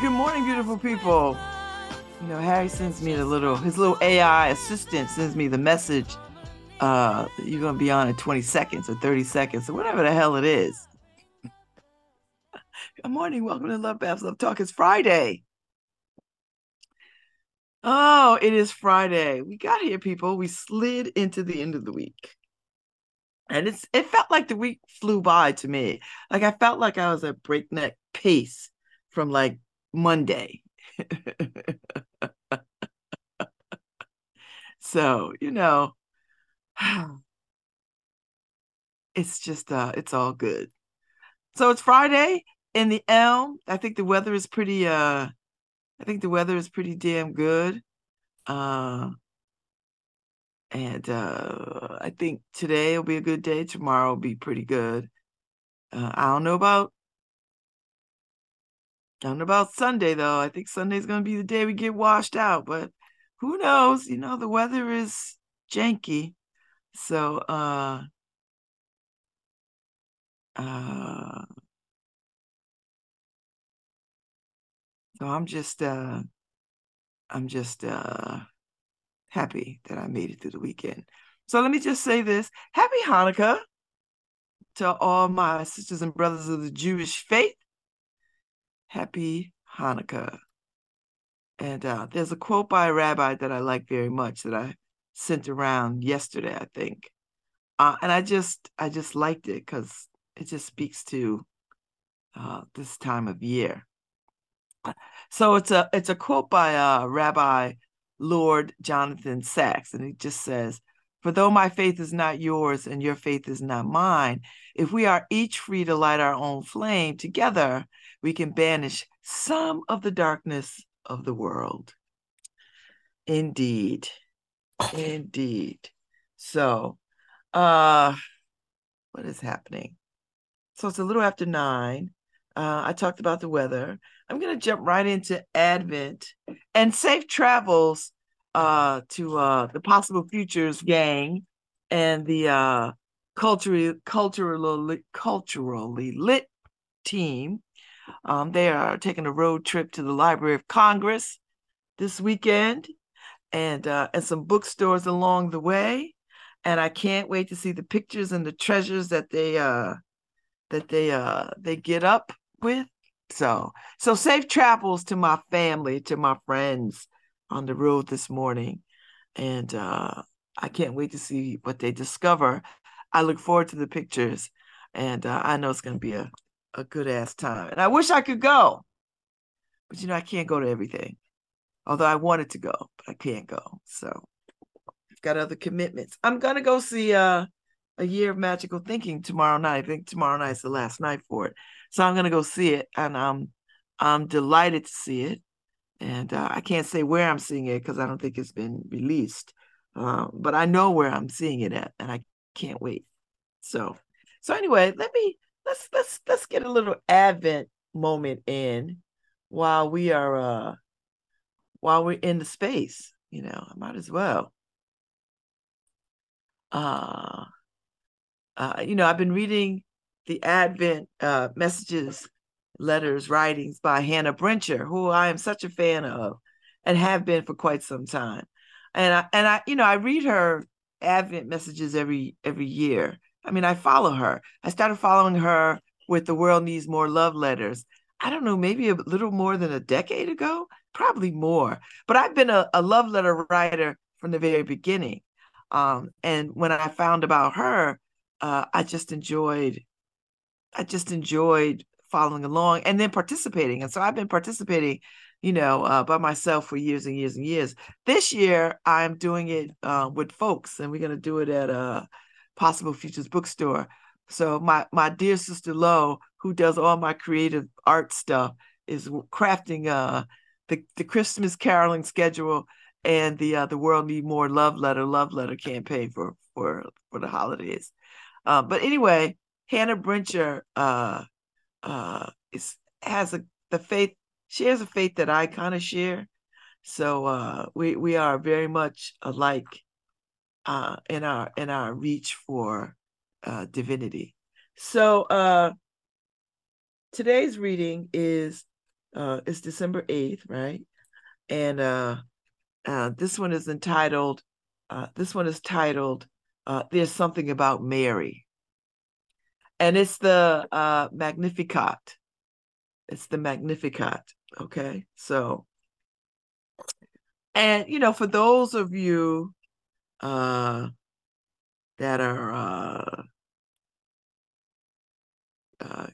good morning, beautiful people. You know, Harry sends me the little his little AI assistant sends me the message. Uh, you're gonna be on in 20 seconds or 30 seconds or whatever the hell it is. good morning, welcome to Love Babz Love Talk. It's Friday. Oh, it is Friday. We got here, people. We slid into the end of the week. And it's it felt like the week flew by to me. Like I felt like I was at breakneck pace from like Monday. so, you know, it's just uh it's all good. So it's Friday in the Elm. I think the weather is pretty uh I think the weather is pretty damn good. Uh and uh I think today will be a good day. Tomorrow will be pretty good. Uh, I don't know about don't know about Sunday though. I think Sunday's gonna be the day we get washed out, but who knows? You know, the weather is janky. So uh uh so I'm just uh I'm just uh happy that I made it through the weekend. So let me just say this. Happy Hanukkah to all my sisters and brothers of the Jewish faith happy Hanukkah. And uh, there's a quote by a rabbi that I like very much that I sent around yesterday, I think. Uh, and I just I just liked it because it just speaks to uh, this time of year. So it's a it's a quote by uh, Rabbi Lord Jonathan Sacks, and he just says, "For though my faith is not yours and your faith is not mine, if we are each free to light our own flame together, we can banish some of the darkness of the world. Indeed. Indeed. So, uh, what is happening? So it's a little after nine. Uh, I talked about the weather. I'm going to jump right into Advent and safe travels uh, to uh, the Possible Futures gang and the uh, culturally, culturally, culturally lit team um, they are taking a road trip to the Library of Congress this weekend and uh, and some bookstores along the way. And I can't wait to see the pictures and the treasures that they uh that they uh they get up with. So so safe travels to my family, to my friends on the road this morning. And uh I can't wait to see what they discover. I look forward to the pictures and uh, I know it's going to be a a good ass time. And I wish I could go, but you know, I can't go to everything. Although I wanted to go, but I can't go. So I've got other commitments. I'm gonna go see uh, a year of magical thinking tomorrow night. I think tomorrow night's the last night for it. So I'm gonna go see it, and I'm I'm delighted to see it. And uh, I can't say where I'm seeing it because I don't think it's been released. Uh, but I know where I'm seeing it at, and I can't wait. So, so anyway, let me let's let's let's get a little advent moment in while we are uh while we're in the space you know i might as well. Uh uh you know i've been reading the advent uh messages letters writings by hannah brencher who i am such a fan of and have been for quite some time. And i and i you know i read her advent messages every every year I mean, I follow her. I started following her with The World Needs More Love Letters. I don't know, maybe a little more than a decade ago, probably more. But I've been a, a love letter writer from the very beginning. Um, and when I found about her, uh, I just enjoyed, I just enjoyed following along and then participating. And so I've been participating, you know, uh, by myself for years and years and years. This year, I'm doing it uh, with folks, and we're going to do it at uh, Possible Futures Bookstore. So my my dear sister Lo, who does all my creative art stuff, is crafting uh the the Christmas caroling schedule and the uh, the World Need More Love Letter Love Letter campaign for for for the holidays. Uh, but anyway, Hannah Brencher uh, uh, is has a the faith she has a faith that I kind of share. So uh, we we are very much alike uh, in our in our reach for uh, divinity. So uh, today's reading is Uh, it's December 8th, right? And uh, uh, this one is entitled, uh, this one is titled, uh, There's Something About Mary. And it's the uh, Magnificat. It's the Magnificat. Okay. So, and, you know, for those of you uh, that are uh, uh,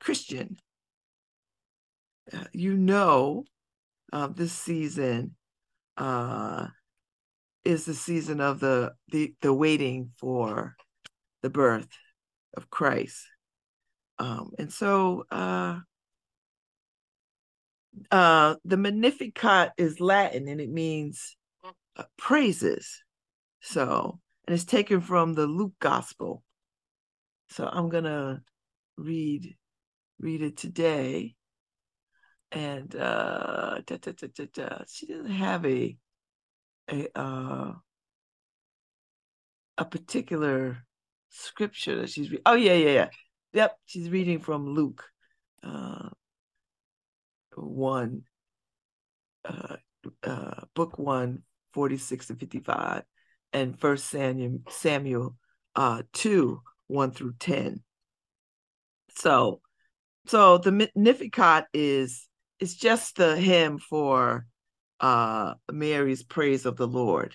Christian, uh, you know, uh, this season uh, is the season of the the the waiting for the birth of Christ, um, and so the Magnificat is Latin and it means praises. So, and it's taken from the Luke Gospel. So I'm gonna read read it today. And uh, da, da, da, she doesn't have a a uh, a particular scripture that she's reading. Oh yeah, yeah, yeah. Yep, she's reading from Luke uh, one, uh, uh, book one, 46 to 55, and First Samuel, Samuel uh, two, one through ten. So, so the Magnificat is is just the hymn for uh Mary's praise of the Lord.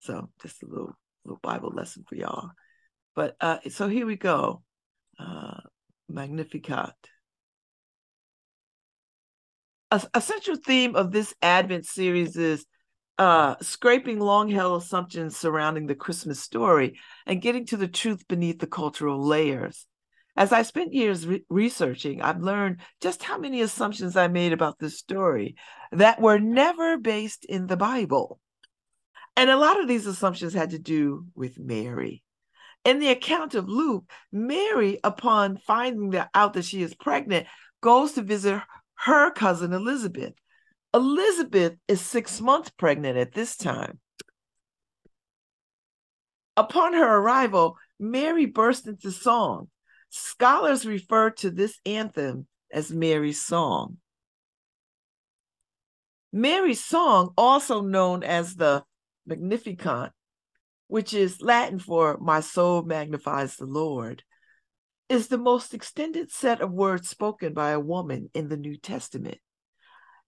So just a little little Bible lesson for y'all. But uh so here we go. Uh Magnificat. A, a central theme of this Advent series is uh, scraping long held assumptions surrounding the Christmas story and getting to the truth beneath the cultural layers. As I spent years re- researching, I've learned just how many assumptions I made about this story that were never based in the Bible. And a lot of these assumptions had to do with Mary. In the account of Luke, Mary, upon finding out that she is pregnant, goes to visit her cousin Elizabeth. Elizabeth is six months pregnant at this time. Upon her arrival, Mary burst into song. Scholars refer to this anthem as Mary's Song. Mary's Song, also known as the Magnificat, which is Latin for My Soul Magnifies the Lord, is the most extended set of words spoken by a woman in the New Testament.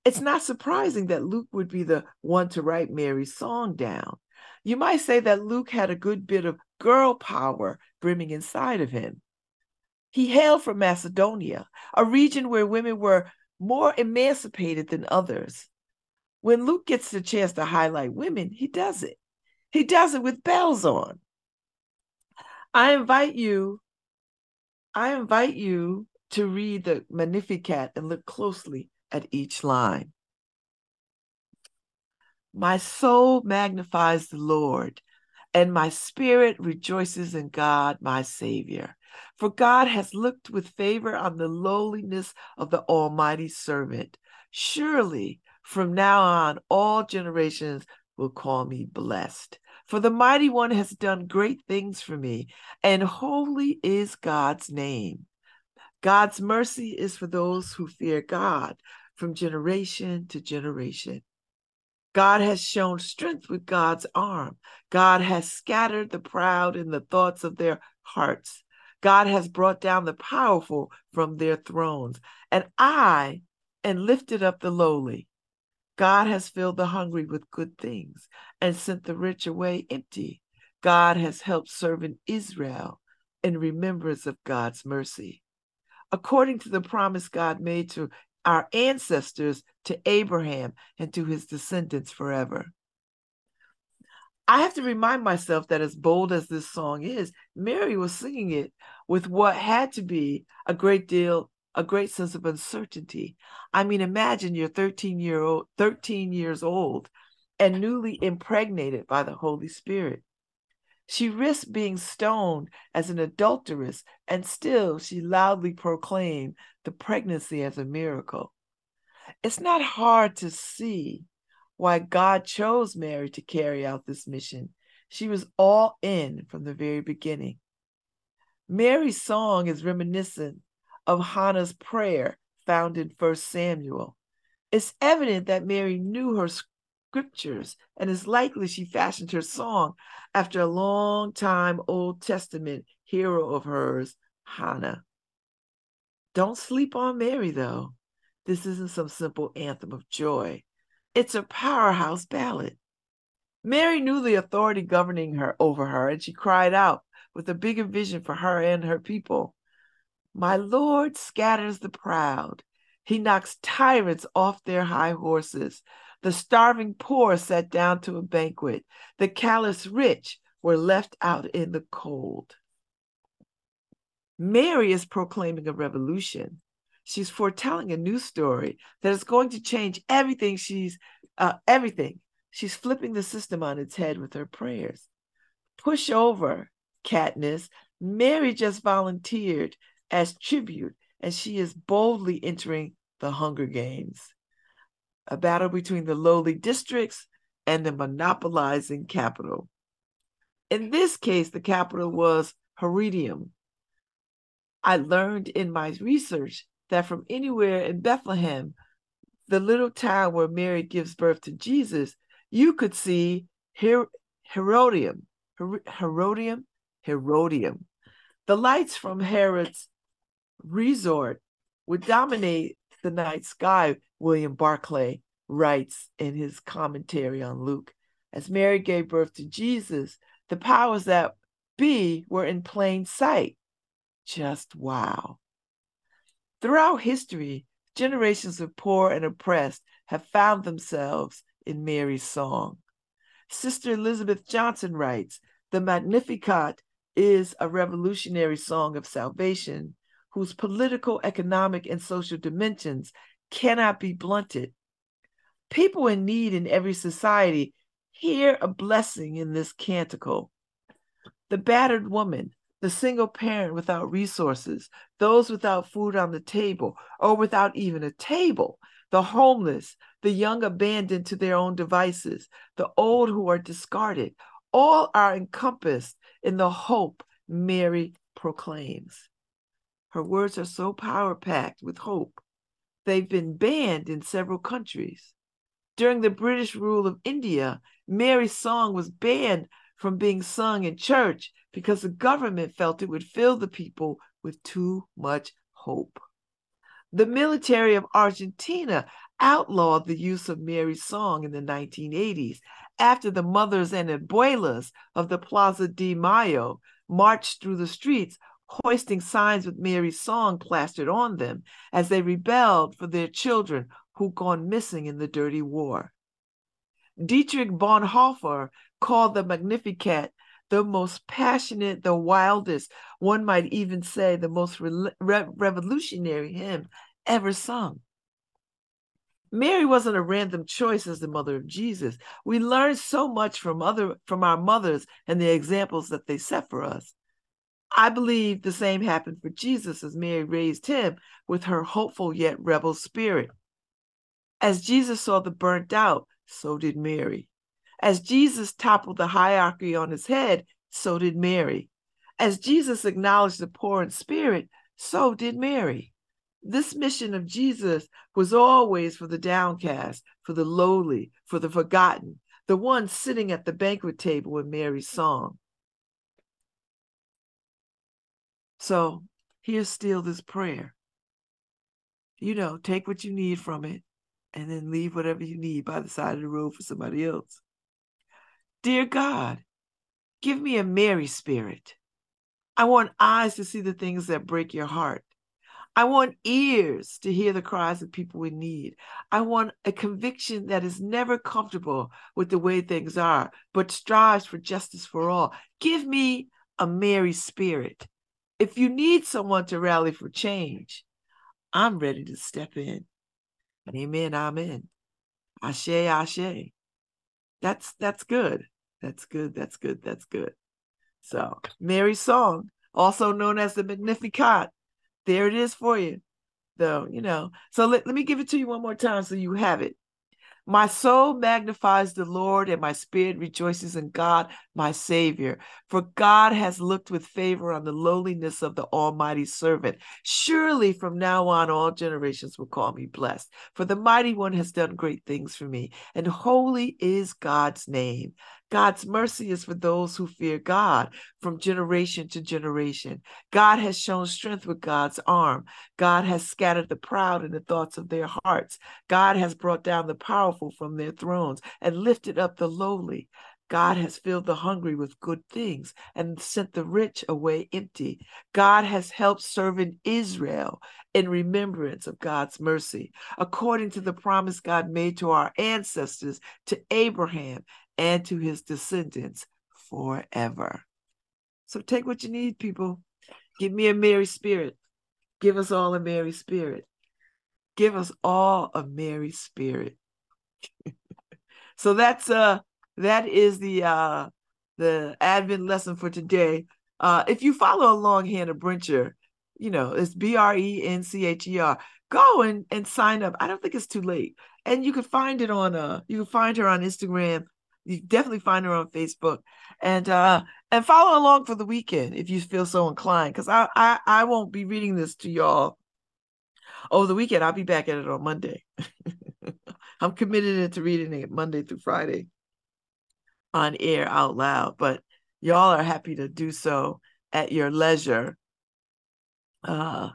It's not surprising that Luke would be the one to write Mary's song down. You might say that Luke had a good bit of girl power brimming inside of him. He hailed from Macedonia, a region where women were more emancipated than others. When Luke gets the chance to highlight women, he does it. He does it with bells on. I invite you, I invite you to read the Magnificat and look closely at each line. My soul magnifies the Lord, and my spirit rejoices in God, my Savior. For God has looked with favor on the lowliness of the Almighty servant. Surely from now on, all generations will call me blessed. For the mighty one has done great things for me, and holy is God's name. God's mercy is for those who fear God from generation to generation. God has shown strength with God's arm. God has scattered the proud in the thoughts of their hearts. God has brought down the powerful from their thrones, and I and lifted up the lowly. God has filled the hungry with good things and sent the rich away empty. God has helped servant Israel in remembrance of God's mercy. According to the promise God made to our ancestors, to Abraham, and to his descendants forever. I have to remind myself that as bold as this song is, Mary was singing it with what had to be a great deal, a great sense of uncertainty. I mean, imagine you're 13 year old, 13 years old and newly impregnated by the Holy Spirit. She risked being stoned as an adulteress, and still she loudly proclaimed the pregnancy as a miracle. It's not hard to see why God chose Mary to carry out this mission. She was all in from the very beginning. Mary's song is reminiscent of Hannah's prayer found in First Samuel. It's evident that Mary knew her scriptures, and it's likely she fashioned her song after a long time Old Testament hero of hers, Hannah. Don't sleep on Mary, though. This isn't some simple anthem of joy. It's a powerhouse ballad. Mary knew the authority governing her over her, and she cried out with a bigger vision for her and her people. My Lord scatters the proud. He knocks tyrants off their high horses. The starving poor sat down to a banquet. The callous rich were left out in the cold. Mary is proclaiming a revolution. She's foretelling a new story that is going to change everything she's uh, everything. She's flipping the system on its head with her prayers. Push over, Katniss. Mary just volunteered as tribute, and she is boldly entering the Hunger Games, a battle between the lowly districts and the monopolizing capital. In this case, the capital was Herodium. I learned in my research that from anywhere in Bethlehem, the little town where Mary gives birth to Jesus, you could see Her- Herodium, Her- Herodium, Herodium. The lights from Herod's resort would dominate the night sky, William Barclay writes in his commentary on Luke. As Mary gave birth to Jesus, the powers that be were in plain sight. Just wow. Throughout history, generations of poor and oppressed have found themselves in Mary's song. Sister Elizabeth Johnson writes The Magnificat is a revolutionary song of salvation whose political, economic, and social dimensions cannot be blunted. People in need in every society hear a blessing in this canticle. The battered woman, the single parent without resources, those without food on the table or without even a table, the homeless, the young abandoned to their own devices, the old who are discarded, all are encompassed in the hope Mary proclaims. Her words are so power packed with hope. They've been banned in several countries. During the British rule of India, Mary's song was banned from being sung in church because the government felt it would fill the people with too much hope. The military of Argentina outlawed the use of Mary's song in the 1980s after the mothers and abuelas of the Plaza de Mayo marched through the streets hoisting signs with Mary's song plastered on them as they rebelled for their children who'd gone missing in the dirty war. Dietrich Bonhoeffer called the Magnificat the most passionate, the wildest, one might even say the most re- revolutionary hymn ever sung. Mary wasn't a random choice as the mother of Jesus. We learn so much from other from our mothers and the examples that they set for us. I believe the same happened for Jesus as Mary raised him with her hopeful yet rebel spirit. As Jesus saw the burnt out, so did Mary. As Jesus toppled the hierarchy on his head, so did Mary. As Jesus acknowledged the poor in spirit, so did Mary. This mission of Jesus was always for the downcast, for the lowly, for the forgotten, the ones sitting at the banquet table in Mary's song. So here's still this prayer. You know, take what you need from it and then leave whatever you need by the side of the road for somebody else. Dear God, give me a Mary spirit. I want eyes to see the things that break your heart. I want ears to hear the cries of people in need. I want a conviction that is never comfortable with the way things are, but strives for justice for all. Give me a Mary spirit if you need someone to rally for change, I'm ready to step in. Amen. Amen. Ashe, ashe. That's that's good. That's good. That's good. That's good. So Mary's song, also known as the Magnificat. There it is for you. Though, you know. So let, let me give it to you one more time so you have it. My soul magnifies the Lord, and my spirit rejoices in God, my Savior. For God has looked with favor on the lowliness of the Almighty servant. Surely from now on, all generations will call me blessed. For the Mighty One has done great things for me, and holy is God's name. God's mercy is for those who fear God from generation to generation. God has shown strength with God's arm. God has scattered the proud in the thoughts of their hearts. God has brought down the powerful from their thrones and lifted up the lowly. God has filled the hungry with good things and sent the rich away empty. God has helped servant Israel in remembrance of God's mercy, according to the promise God made to our ancestors, to Abraham and to his descendants forever. So take what you need, people. Give me a Mary spirit. Give us all a Mary spirit. Give us all a Mary spirit. so that's uh that is the uh the Advent lesson for today. Uh if you follow along Hannah Brencher, you know, it's B-R-E-N-C-H-E-R. Go and and sign up. I don't think it's too late. And you can find it on uh you can find her on Instagram you definitely find her on Facebook and uh and follow along for the weekend if you feel so inclined because I, I I won't be reading this to y'all over the weekend. I'll be back at it on Monday. I'm committed to reading it Monday through Friday on air out loud, but y'all are happy to do so at your leisure uh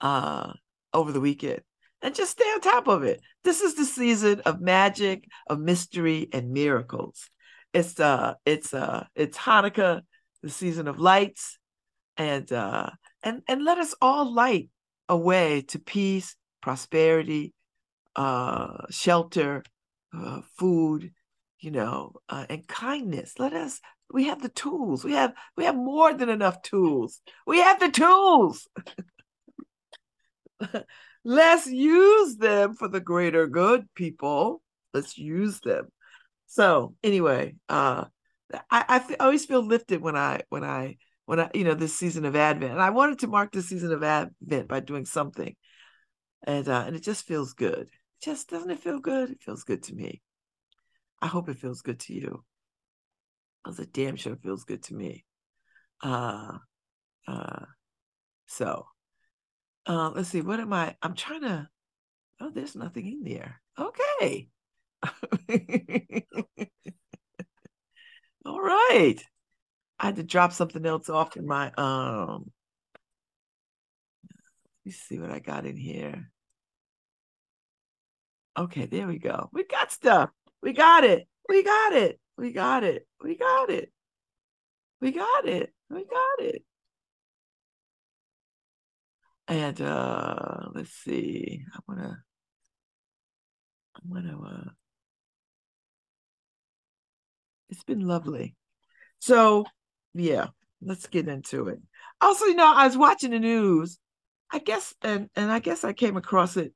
uh over the weekend and just stay on top of it. This is the season of magic, of mystery, and miracles. It's uh it's uh it's Hanukkah, the season of lights, and uh and and let us all light a way to peace, prosperity, uh shelter, uh, food, you know, uh, and kindness. Let us we have the tools. We have we have more than enough tools. We have the tools. Let's use them for the greater good, people. Let's use them. So anyway, uh, I, I, f- I always feel lifted when I when I when I you know this season of Advent, and I wanted to mark this season of Advent by doing something, and uh, and it just feels good. Just doesn't it feel good? It feels good to me. I hope it feels good to you. Because it damn sure feels good to me. Uh, uh, so uh, let's see, what am I? I'm trying to. Oh, there's nothing in there. Okay. All right. I had to drop something else off in my um. Let me see what I got in here. Okay, there we go. We got stuff. We got it. We got it. We got it. We got it. We got it. We got it. And uh let's see. I wanna I wanna uh it's been lovely. So yeah, let's get into it. Also, you know, I was watching the news. I guess and and I guess I came across it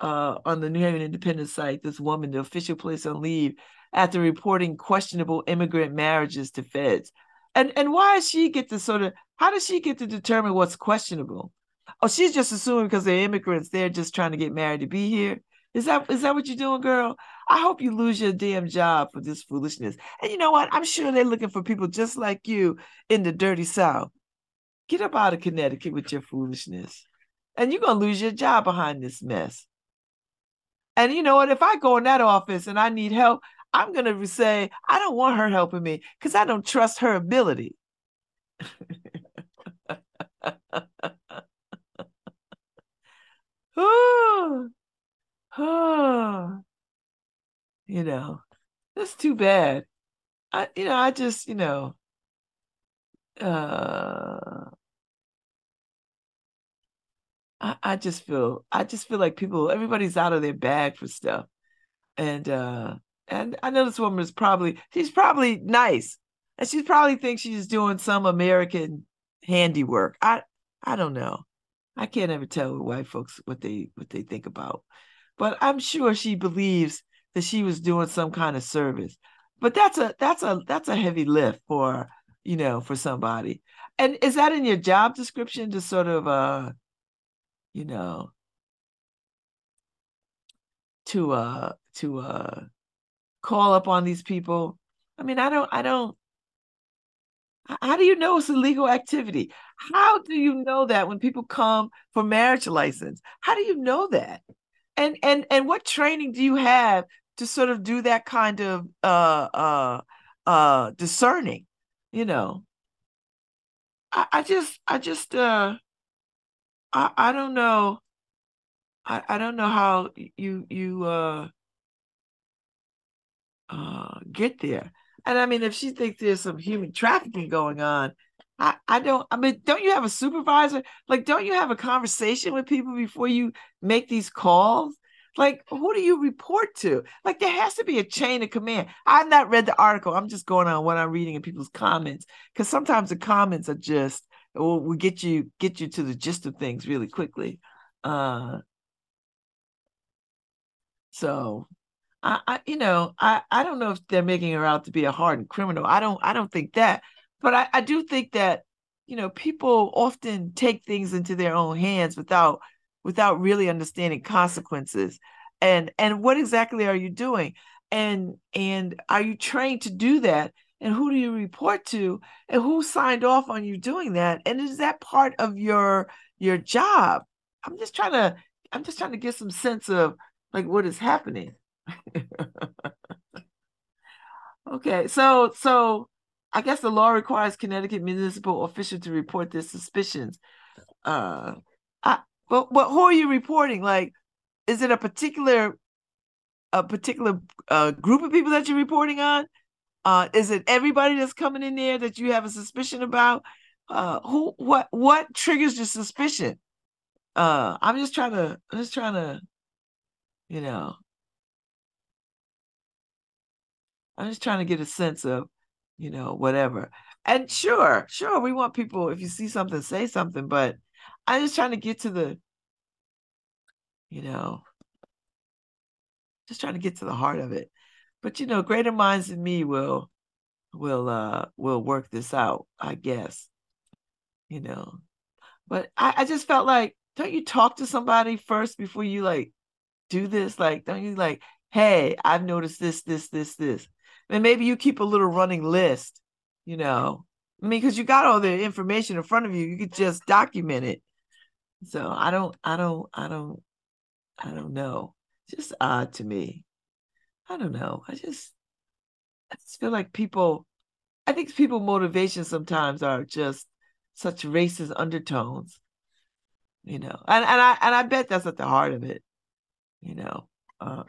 uh on the New Haven Independent site, this woman, the official place on leave after reporting questionable immigrant marriages to feds. And and why does she get to sort of how does she get to determine what's questionable? Oh, she's just assuming because they're immigrants, they're just trying to get married to be here. Is that is that what you're doing, girl? I hope you lose your damn job for this foolishness. And you know what? I'm sure they're looking for people just like you in the dirty South. Get up out of Connecticut with your foolishness. And you're gonna lose your job behind this mess. And you know what? If I go in that office and I need help, I'm gonna say, I don't want her helping me because I don't trust her ability. oh, oh, you know, that's too bad. I, you know, I just, you know, uh, I, I just feel, I just feel like people, everybody's out of their bag for stuff, and uh, and I know this woman is probably, she's probably nice, and she probably thinks she's doing some American handiwork. I, I don't know. I can't ever tell white folks what they what they think about. But I'm sure she believes that she was doing some kind of service. But that's a that's a that's a heavy lift for, you know, for somebody. And is that in your job description to sort of uh, you know, to uh to uh call up on these people. I mean, I don't I don't how do you know it's illegal activity? How do you know that when people come for marriage license? How do you know that? And and and what training do you have to sort of do that kind of uh uh uh discerning? You know, I, I just I just uh I I don't know. I I don't know how you you uh uh get there. And I mean, if she thinks there's some human trafficking going on, I, I don't, I mean, don't you have a supervisor? Like, don't you have a conversation with people before you make these calls? Like, who do you report to? Like, there has to be a chain of command. I've not read the article. I'm just going on what I'm reading in people's comments because sometimes the comments are just will, will get you get you to the gist of things really quickly. Uh, so I, I, you know, I, I don't know if they're making her out to be a hardened criminal. I don't I don't think that. But I, I do think that, you know, people often take things into their own hands without without really understanding consequences. And and what exactly are you doing? And and are you trained to do that? And who do you report to? And who signed off on you doing that? And is that part of your your job? I'm just trying to I'm just trying to get some sense of like what is happening. okay, so so I guess the law requires Connecticut municipal official to report their suspicions. Uh, I, but but who are you reporting? Like, is it a particular a particular uh, group of people that you're reporting on? Uh, is it everybody that's coming in there that you have a suspicion about? Uh, who what what triggers your suspicion? Uh, I'm just trying to I'm just trying to, you know, I'm just trying to get a sense of, you know, whatever. And sure, sure, we want people, if you see something, say something, but I'm just trying to get to the, you know, just trying to get to the heart of it. But you know, greater minds than me will will uh will work this out, I guess. You know. But I, I just felt like, don't you talk to somebody first before you like do this? Like, don't you like, hey, I've noticed this, this, this, this and maybe you keep a little running list, you know. I mean, because you got all the information in front of you, you could just document it. So I don't, I don't, I don't, I don't know. It's just odd to me. I don't know. I just, I just feel like people. I think people motivations sometimes are just such racist undertones, you know. And and I and I bet that's at the heart of it, you know. Uh,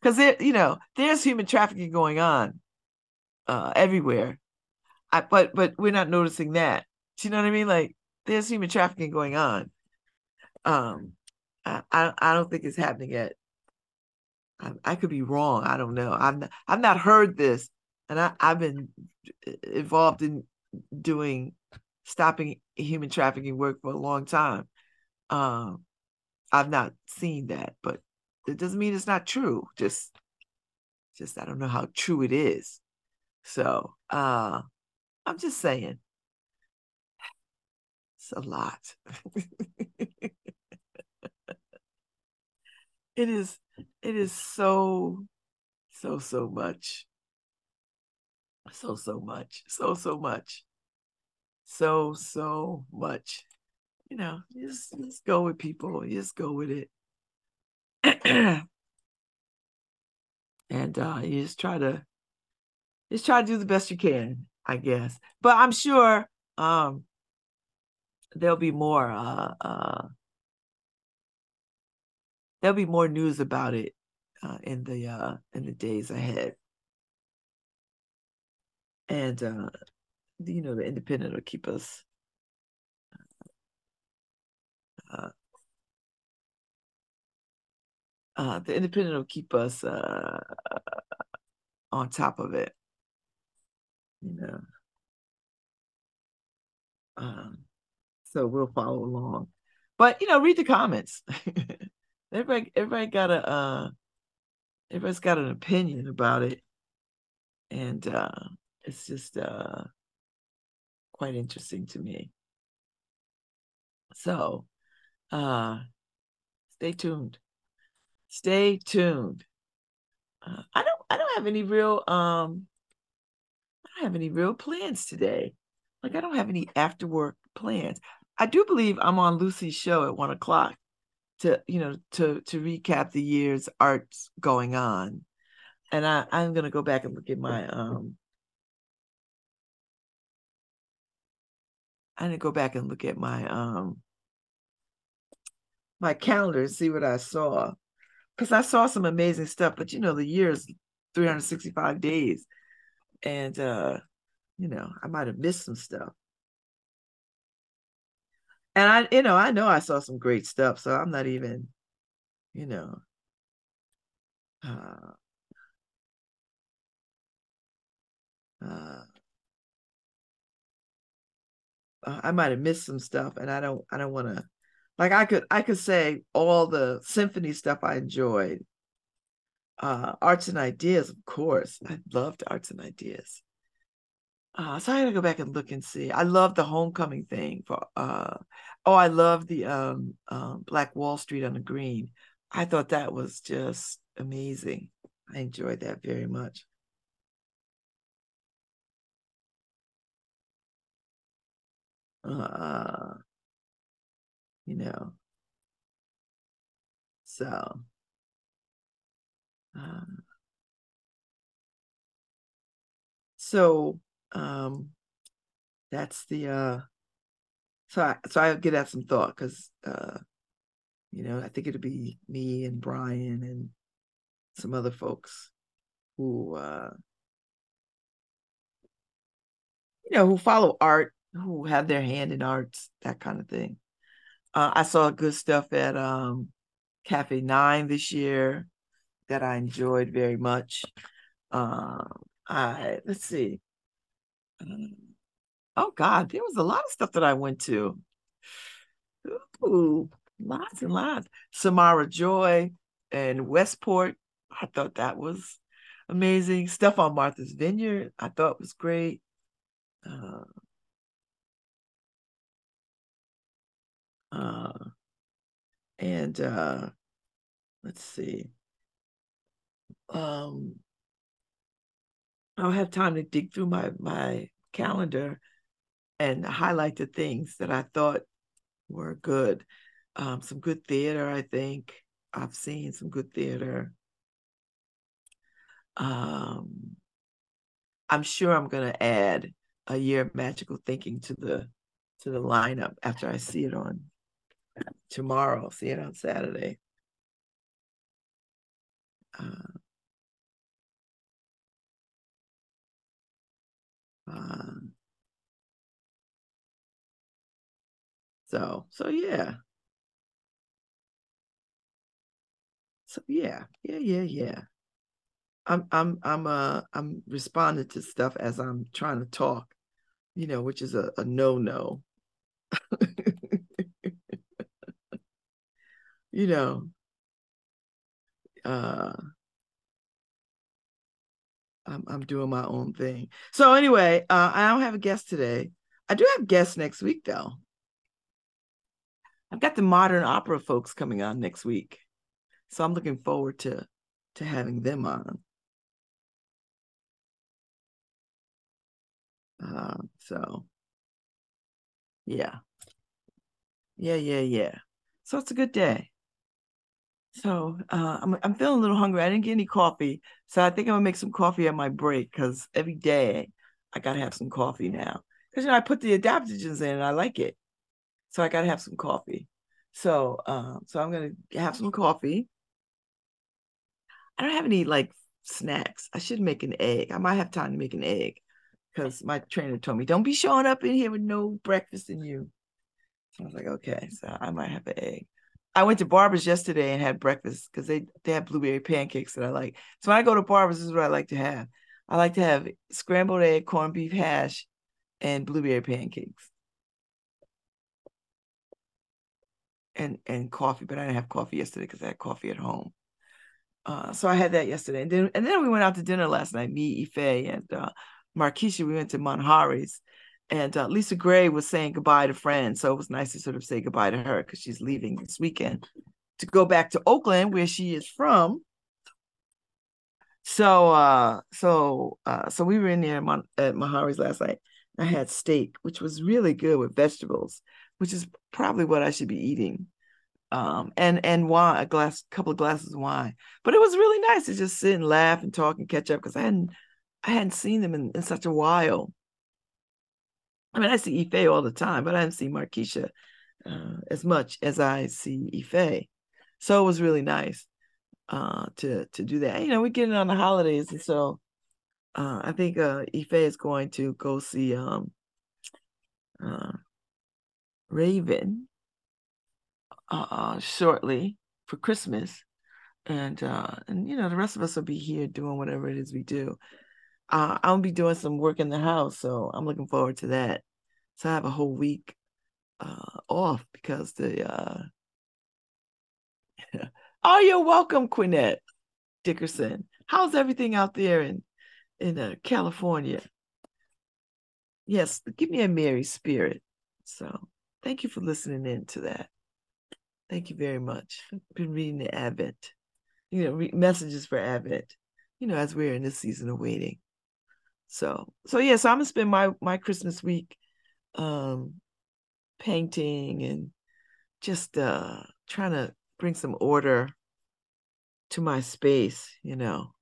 because there, you know, there's human trafficking going on uh, everywhere. I, but but we're not noticing that. Do you know what I mean? Like there's human trafficking going on. Um, I I, don't think it's happening yet. I, I could be wrong. I don't know. I'm not, I've not heard this, and I I've been involved in doing stopping human trafficking work for a long time. Um, I've not seen that, but it doesn't mean it's not true. Just, just I don't know how true it is. So, uh, I'm just saying, it's a lot. it is, it is so, so, so much. So, so much. So, so much. So, so much. You know, just, just go with people. Just go with it. and uh, you just try to just try to do the best you can, I guess. But I'm sure um, there'll be more uh, uh, there'll be more news about it uh, in the uh, in the days ahead. And uh, you know, the independent will keep us uh, uh, the independent will keep us uh, on top of it. You know. Um, so we'll follow along. But you know, read the comments. everybody, everybody got a uh, everybody's got an opinion about it, and uh, it's just uh, quite interesting to me. So, uh, stay tuned. Stay tuned. Uh, I don't I don't have any real um I don't have any real plans today. Like I don't have any after work plans. I do believe I'm on Lucy's show at one o'clock to you know to to recap the year's arts going on, and I I'm gonna go back and look at my um. I'm gonna go back and look at my um my calendar and see what I saw because I saw some amazing stuff. But you know, the year is 365 days, and uh, you know, I might have missed some stuff. And I, you know, I know I saw some great stuff, so I'm not even, you know, uh, uh, I might have missed some stuff, and I don't, I don't want to like I could I could say all the symphony stuff I enjoyed. Uh, arts and ideas, of course. I loved arts and ideas. Uh, so I gotta go back and look and see. I love the homecoming thing for uh oh, I love the um, um Black Wall Street on the Green. I thought that was just amazing. I enjoyed that very much. Uh you know. So, uh, so um, that's the uh, so I so I get that some thought because uh, you know I think it'll be me and Brian and some other folks who uh, you know who follow art, who have their hand in arts, that kind of thing. Uh, I saw good stuff at um, Cafe Nine this year that I enjoyed very much. Um, I let's see. Um, oh God, there was a lot of stuff that I went to. Ooh, lots and lots. Samara Joy and Westport. I thought that was amazing. Stuff on Martha's Vineyard. I thought was great. Uh, Uh, and uh, let's see. Um, I'll have time to dig through my my calendar and highlight the things that I thought were good. Um, some good theater, I think. I've seen some good theater. Um, I'm sure I'm going to add a year of magical thinking to the to the lineup after I see it on tomorrow. See it on Saturday. Uh, uh, so so yeah. So yeah, yeah, yeah, yeah. I'm I'm I'm uh I'm responding to stuff as I'm trying to talk, you know, which is a, a no no. you know, uh, I'm I'm doing my own thing. So anyway, uh, I don't have a guest today. I do have guests next week though. I've got the modern opera folks coming on next week, so I'm looking forward to to having them on. Uh, so yeah, yeah, yeah, yeah. So it's a good day. So uh, I'm I'm feeling a little hungry. I didn't get any coffee, so I think I'm gonna make some coffee at my break because every day I gotta have some coffee now. Because you know I put the adaptogens in and I like it, so I gotta have some coffee. So um, so I'm gonna have some coffee. I don't have any like snacks. I should make an egg. I might have time to make an egg because my trainer told me don't be showing up in here with no breakfast in you. So I was like, okay, so I might have an egg. I went to Barber's yesterday and had breakfast because they they have blueberry pancakes that I like. So when I go to Barber's, this is what I like to have. I like to have scrambled egg, corned beef hash, and blueberry pancakes. And and coffee, but I didn't have coffee yesterday because I had coffee at home. Uh, so I had that yesterday, and then and then we went out to dinner last night. Me, Ife, and uh, Marquisha. We went to Manjari's, and uh, Lisa Gray was saying goodbye to friends, so it was nice to sort of say goodbye to her because she's leaving this weekend. to go back to Oakland, where she is from. So uh so uh so we were in there at Mahari's last night. I had steak, which was really good with vegetables, which is probably what I should be eating. Um and and wine, a glass, couple of glasses of wine. But it was really nice to just sit and laugh and talk and catch up because I hadn't I hadn't seen them in, in such a while. I mean, I see Ife all the time, but I haven't seen Markeisha uh, as much as I see Ife. So it was really nice uh, to to do that. You know, we're getting on the holidays, and so uh, I think uh, Ife is going to go see um, uh, Raven uh, uh, shortly for Christmas, and uh, and you know the rest of us will be here doing whatever it is we do. Uh, I'll be doing some work in the house, so I'm looking forward to that. So I have a whole week uh, off because the uh, oh, you're welcome, Quinette Dickerson. How's everything out there in in uh, California? Yes, give me a merry spirit. So thank you for listening in to that. Thank you very much. I've been reading the Advent, you know, re- messages for Advent, you know, as we're in this season of waiting. So, so yeah, so I'm gonna spend my my Christmas week um painting and just uh trying to bring some order to my space, you know.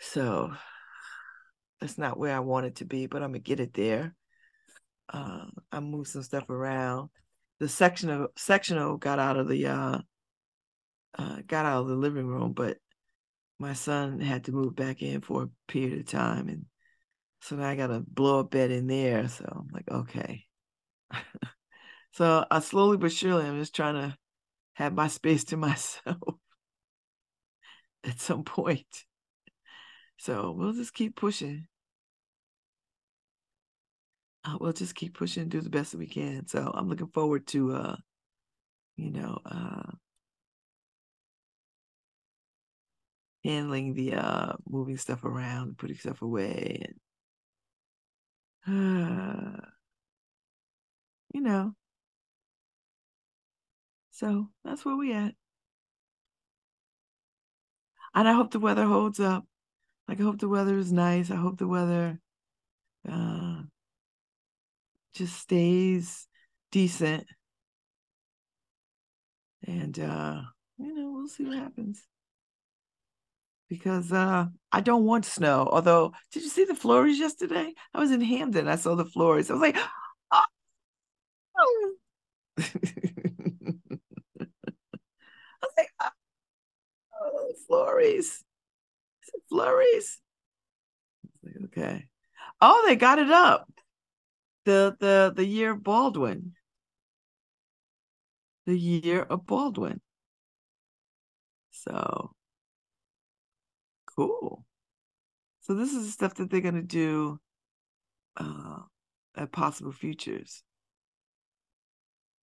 So that's not where I want it to be, but I'm gonna get it there. Uh, I moved some stuff around. The sectional sectional got out of the uh, uh, got out of the living room, but my son had to move back in for a period of time, and so now I got a blow up bed in there. So I'm like, okay. so I slowly but surely I'm just trying to have my space to myself at some point. So we'll just keep pushing. Uh, we'll just keep pushing do the best that we can. So I'm looking forward to uh, you know, uh handling the uh moving stuff around, putting stuff away and uh you know. So that's where we at. And I hope the weather holds up. Like I hope the weather is nice. I hope the weather uh just stays decent. And uh, you know, we'll see what happens. Because uh I don't want snow. Although, did you see the flurries yesterday? I was in Hamden. I saw the flurries. I was like, oh. I was like, oh, flurries. Flurries. Like, okay. Oh, they got it up. The the the year of Baldwin. The year of Baldwin. So cool. So this is the stuff that they're gonna do uh, at Possible Futures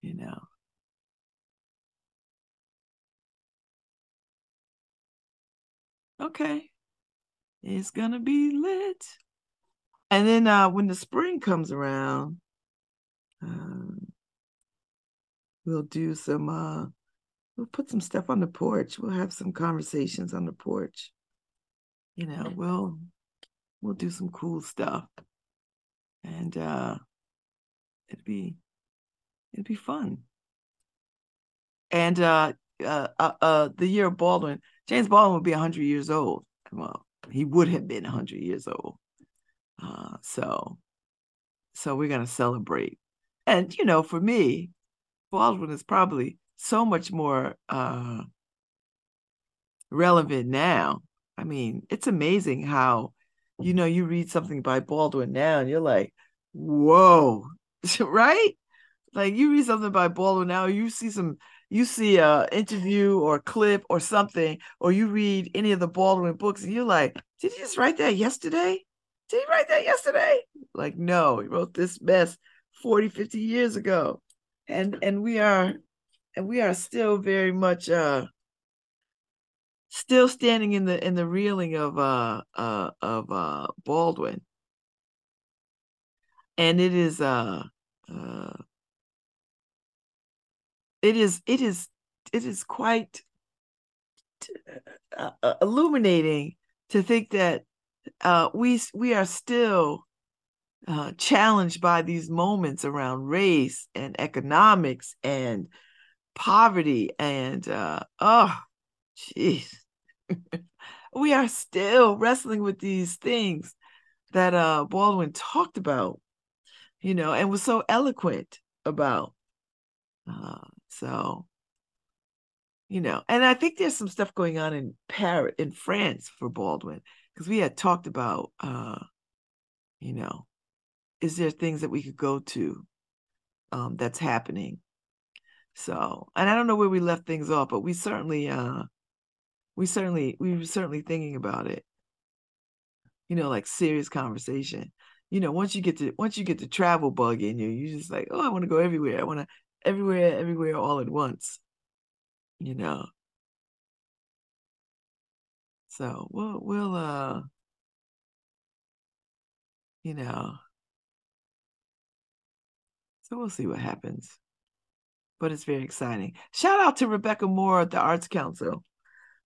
you know. Okay. It's gonna be lit. And then uh when the spring comes around, um, we'll do some uh we'll put some stuff on the porch. We'll have some conversations on the porch. You know, we'll we'll do some cool stuff. And uh it'd be It'd be fun. And uh, uh, uh, uh, the year of Baldwin, James Baldwin would be 100 years old. Well, he would have been 100 years old. Uh, so, so we're gonna celebrate. And you know, for me, Baldwin is probably so much more uh, relevant now. I mean, it's amazing how, you know, you read something by Baldwin now, and you're like, "Whoa!" right? Like you read something by Baldwin now, you see some, you see a interview or a clip or something, or you read any of the Baldwin books, and you're like, did he just write that yesterday? Did he write that yesterday? Like, no, he wrote this mess 40, 50 years ago. And and we are and we are still very much uh still standing in the in the reeling of uh uh of uh Baldwin. And it is uh uh it is it is it is quite uh, uh, illuminating to think that uh, we we are still uh, challenged by these moments around race and economics and poverty and uh, oh, jeez, we are still wrestling with these things that uh, Baldwin talked about, you know, and was so eloquent about. Uh, so, you know, and I think there's some stuff going on in Paris, in France for Baldwin, because we had talked about, uh, you know, is there things that we could go to um, that's happening? So, and I don't know where we left things off, but we certainly, uh, we certainly, we were certainly thinking about it. You know, like serious conversation. You know, once you get to once you get the travel bug in you, you just like, oh, I want to go everywhere. I want to everywhere, everywhere, all at once. You know. So we'll we'll uh, you know, so we'll see what happens. But it's very exciting. Shout out to Rebecca Moore at the Arts Council.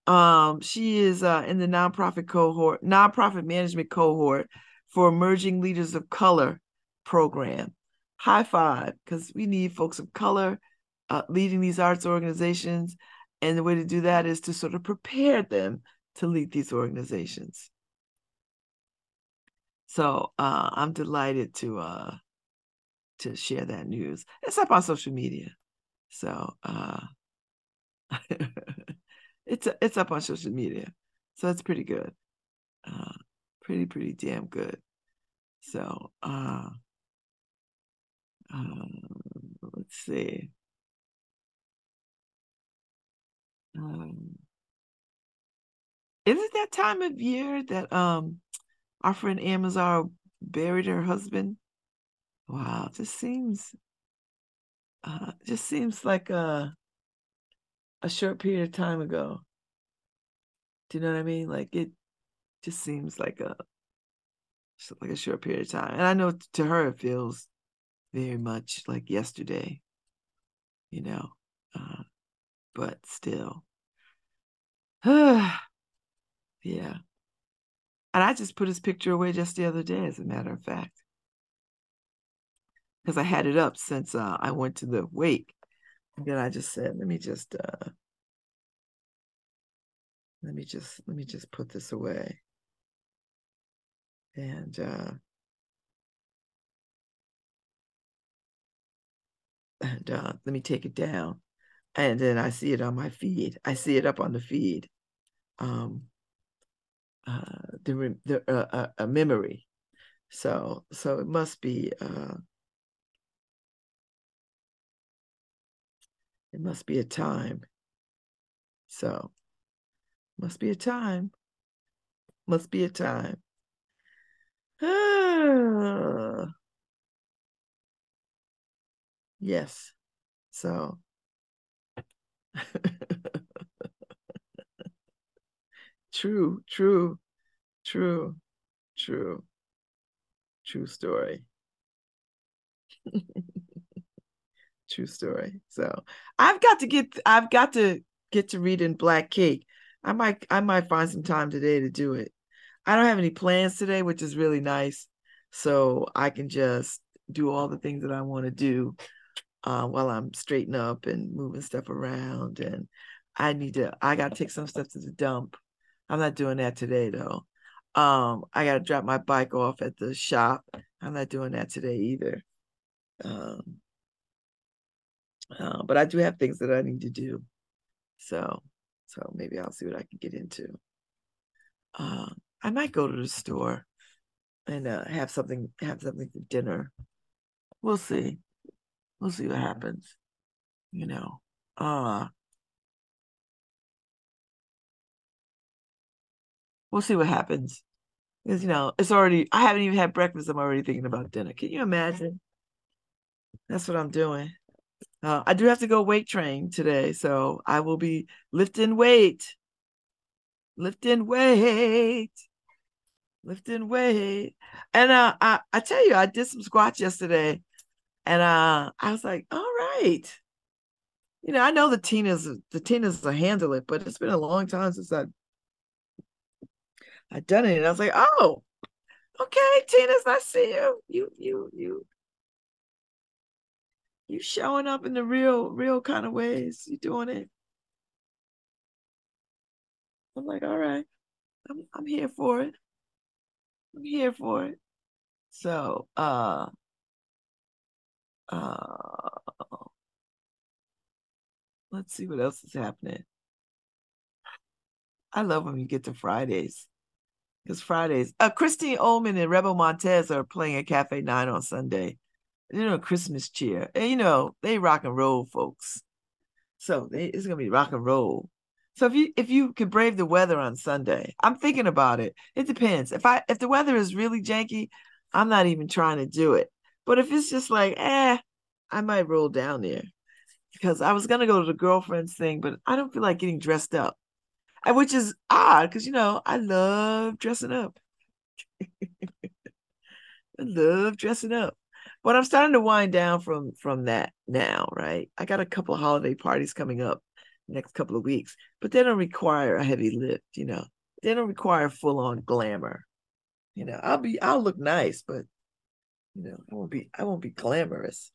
Um, she is uh, in the nonprofit cohort, nonprofit management cohort for emerging leaders of color program. High five, because we need folks of color uh, leading these arts organizations. And the way to do that is to sort of prepare them to lead these organizations. So uh, I'm delighted to uh, to share that news. It's up on social media. So uh it's it's up on social media. So it's pretty good. Uh pretty, pretty damn good. So uh um, let's see. Um, is it that time of year that um our friend Amazon buried her husband? Wow, just seems uh just seems like a a short period of time ago. Do you know what I mean? Like it just seems like a like a short period of time. And I know to her it feels very much like yesterday, you know. Uh, but still. yeah. And I just put his picture away just the other day, as a matter of fact because I had it up since uh, I went to the wake. Then I just said, let me just uh, let me just let me just put this away. And uh, and uh, let me take it down. And then I see it on my feed. I see it up on the feed. Um, uh, the the uh, uh, a memory. So so it must be uh, It must be a time. So, must be a time. Must be a time. yes. So, true, true, true, true, true story. True story. So I've got to get I've got to get to reading Black Cake. I might I might find some time today to do it. I don't have any plans today, which is really nice. So I can just do all the things that I want to do uh, while I'm straightening up and moving stuff around. And I need to I gotta take some stuff to the dump. I'm not doing that today though. Um, I gotta drop my bike off at the shop. I'm not doing that today either. Um, uh, but I do have things that I need to do. So, so maybe I'll see what I can get into. Uh, I might go to the store and uh, have something have something for dinner. We'll see. We'll see what happens. You know. Uh we'll see what happens. Because you know, it's already I haven't even had breakfast. I'm already thinking about dinner. Can you imagine? That's what I'm doing. Uh, I do have to go weight train today, so I will be lifting weight, lifting weight, lifting weight. And uh, I I tell you, I did some squats yesterday, and uh, I was like, all right, you know, I know the Tinas, the Tinas will handle it, but it's been a long time since I I done it. And I was like, oh, okay, Tina's, I see you. You, you, you, you showing up in the real, real kind of ways. You doing it. I'm like, all right, I'm I'm here for it. I'm here for it. So uh uh let's see what else is happening. I love when you get to Fridays. Because Fridays, uh, Christine Ohlman and Rebel Montez are playing at Cafe Nine on Sunday. You know, Christmas cheer. And you know, they rock and roll, folks. So they, it's gonna be rock and roll. So if you if you could brave the weather on Sunday, I'm thinking about it. It depends. If I if the weather is really janky, I'm not even trying to do it. But if it's just like, eh, I might roll down there because I was gonna go to the girlfriend's thing, but I don't feel like getting dressed up, which is odd because you know I love dressing up. I love dressing up, but I'm starting to wind down from from that now. Right, I got a couple of holiday parties coming up next couple of weeks, but they don't require a heavy lift, you know. They don't require full on glamour. You know, I'll be I'll look nice, but you know, I won't be I won't be glamorous.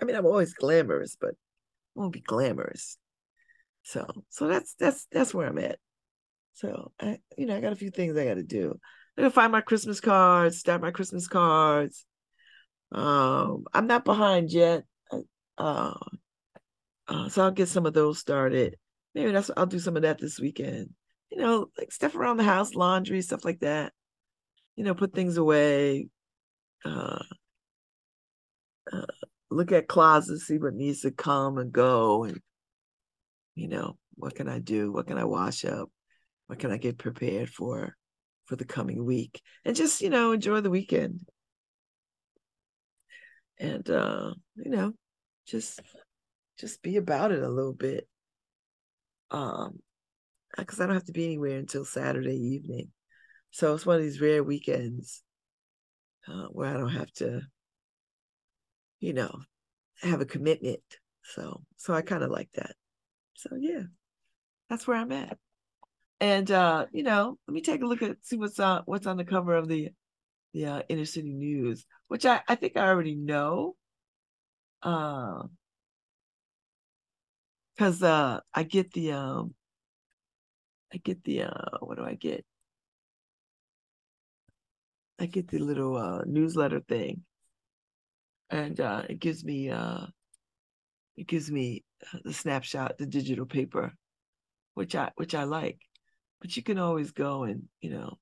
I mean, I'm always glamorous, but I won't be glamorous. So so that's that's that's where I'm at. So I you know, I got a few things I gotta do. I gotta find my Christmas cards, start my Christmas cards. Um, I'm not behind yet. Uh, uh, so I'll get some of those started. Maybe that's I'll do some of that this weekend. You know, like stuff around the house, laundry, stuff like that. You know, put things away. Uh, uh, look at closets, see what needs to come and go, and you know, what can I do? What can I wash up? What can I get prepared for for the coming week? And just you know, enjoy the weekend. And uh, you know, just just be about it a little bit. Um, because I don't have to be anywhere until Saturday evening. So it's one of these rare weekends uh, where I don't have to, you know, have a commitment. So, so I kind of like that. So yeah, that's where I'm at. And uh, you know, let me take a look at see what's on what's on the cover of the the uh, inner city news, which I I think I already know. Uh, because uh I get the um I get the uh what do I get? I get the little uh newsletter thing. And uh it gives me uh it gives me uh, the snapshot, the digital paper, which I which I like. But you can always go and, you know.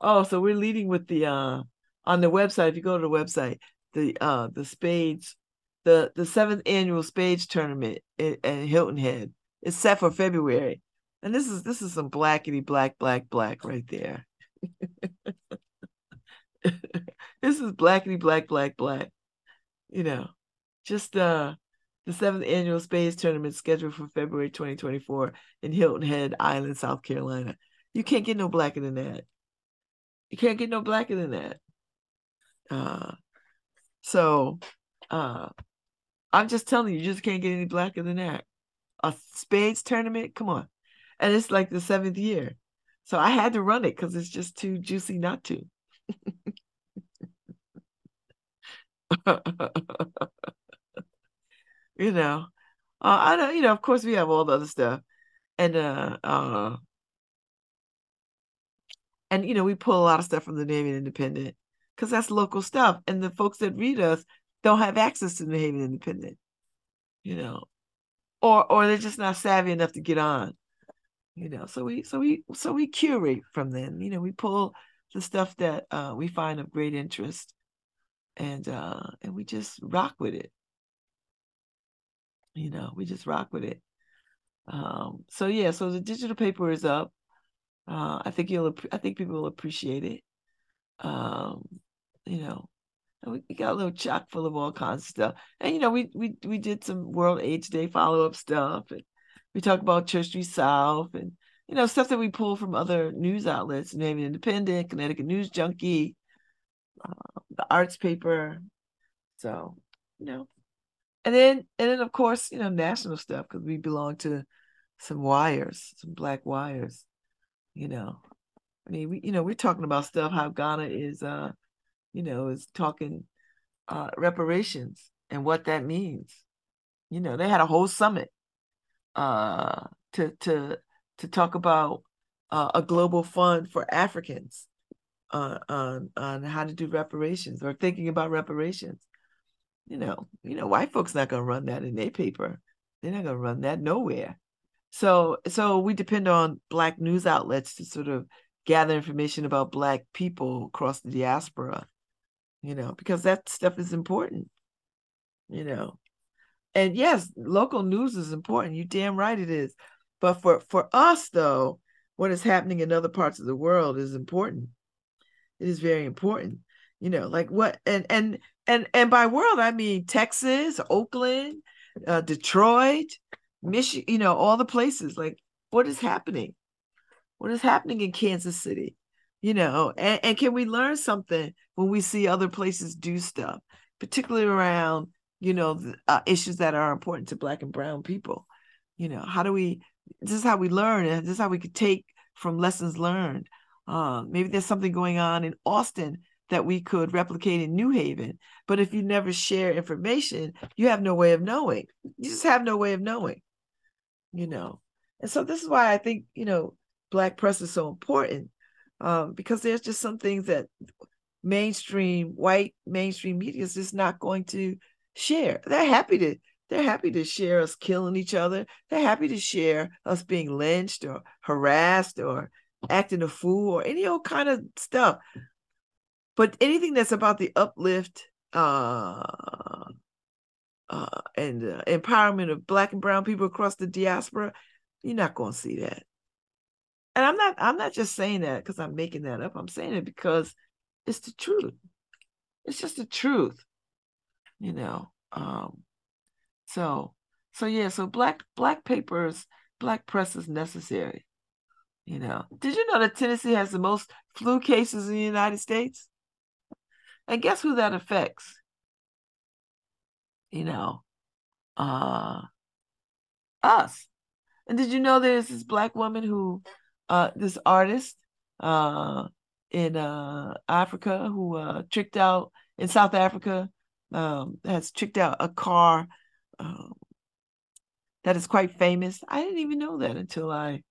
Oh, so we're leading with the uh on the website. If you go to the website, the uh the spades the the seventh annual spades tournament at Hilton Head is set for February, and this is this is some blackety black black black right there. this is blackety black black black. You know, just uh the seventh annual spades tournament scheduled for February 2024 in Hilton Head Island, South Carolina. You can't get no blacker than that. You can't get no blacker than that. Uh, so uh, I'm just telling you, you just can't get any blacker than that. A spades tournament, come on. And it's like the seventh year. So I had to run it because it's just too juicy not to. you know, uh, I know, you know, of course we have all the other stuff. And uh uh and you know, we pull a lot of stuff from the Haven Independent because that's local stuff. And the folks that read us don't have access to New Haven Independent, you know, or or they're just not savvy enough to get on, you know. So we so we so we curate from them, you know. We pull the stuff that uh, we find of great interest, and uh, and we just rock with it. You know, we just rock with it. Um, so yeah, so the digital paper is up. Uh, I think you'll I think people will appreciate it. Um, you know, and we got a little chock full of all kinds of stuff. And you know, we we we did some World AIDS Day follow up stuff, and we talked about Church Street South, and you know, stuff that we pull from other news outlets, Navy Independent, Connecticut News Junkie, uh, the Arts Paper. So, you know, and then and then of course you know national stuff because we belong to some wires, some black wires. You know, I mean, we you know we're talking about stuff how Ghana is, uh, you know, is talking uh, reparations and what that means. You know, they had a whole summit uh, to to to talk about uh, a global fund for Africans uh, on on how to do reparations or thinking about reparations. You know, you know, white folks not gonna run that in their paper. They're not gonna run that nowhere. So so we depend on black news outlets to sort of gather information about black people across the diaspora, you know, because that stuff is important, you know. And yes, local news is important. You damn right it is. But for for us though, what is happening in other parts of the world is important. It is very important. You know, like what and and and and by world I mean Texas, Oakland, uh, Detroit, Michigan, you know, all the places. Like, what is happening? What is happening in Kansas City? You know, and, and can we learn something when we see other places do stuff, particularly around, you know, the, uh, issues that are important to Black and Brown people? You know, how do we? This is how we learn, and this is how we could take from lessons learned. Um, maybe there's something going on in Austin that we could replicate in New Haven. But if you never share information, you have no way of knowing. You just have no way of knowing you know. And so this is why I think, you know, black press is so important. Um, because there's just some things that mainstream white mainstream media is just not going to share. They're happy to they're happy to share us killing each other. They're happy to share us being lynched or harassed or acting a fool or any old kind of stuff. But anything that's about the uplift uh, uh, and uh, empowerment of black and brown people across the diaspora, you're not going to see that. And I'm not I'm not just saying that because I'm making that up. I'm saying it because it's the truth. It's just the truth. You know. Um, so so yeah, so black black papers, black press is necessary. You know. Did you know that Tennessee has the most flu cases in the United States? And guess who that affects? You know, uh, us. And did you know there's this black woman who, uh, this artist, uh, in uh Africa who uh tricked out in South Africa, um, has tricked out a car, um, that is quite famous. I didn't even know that until I,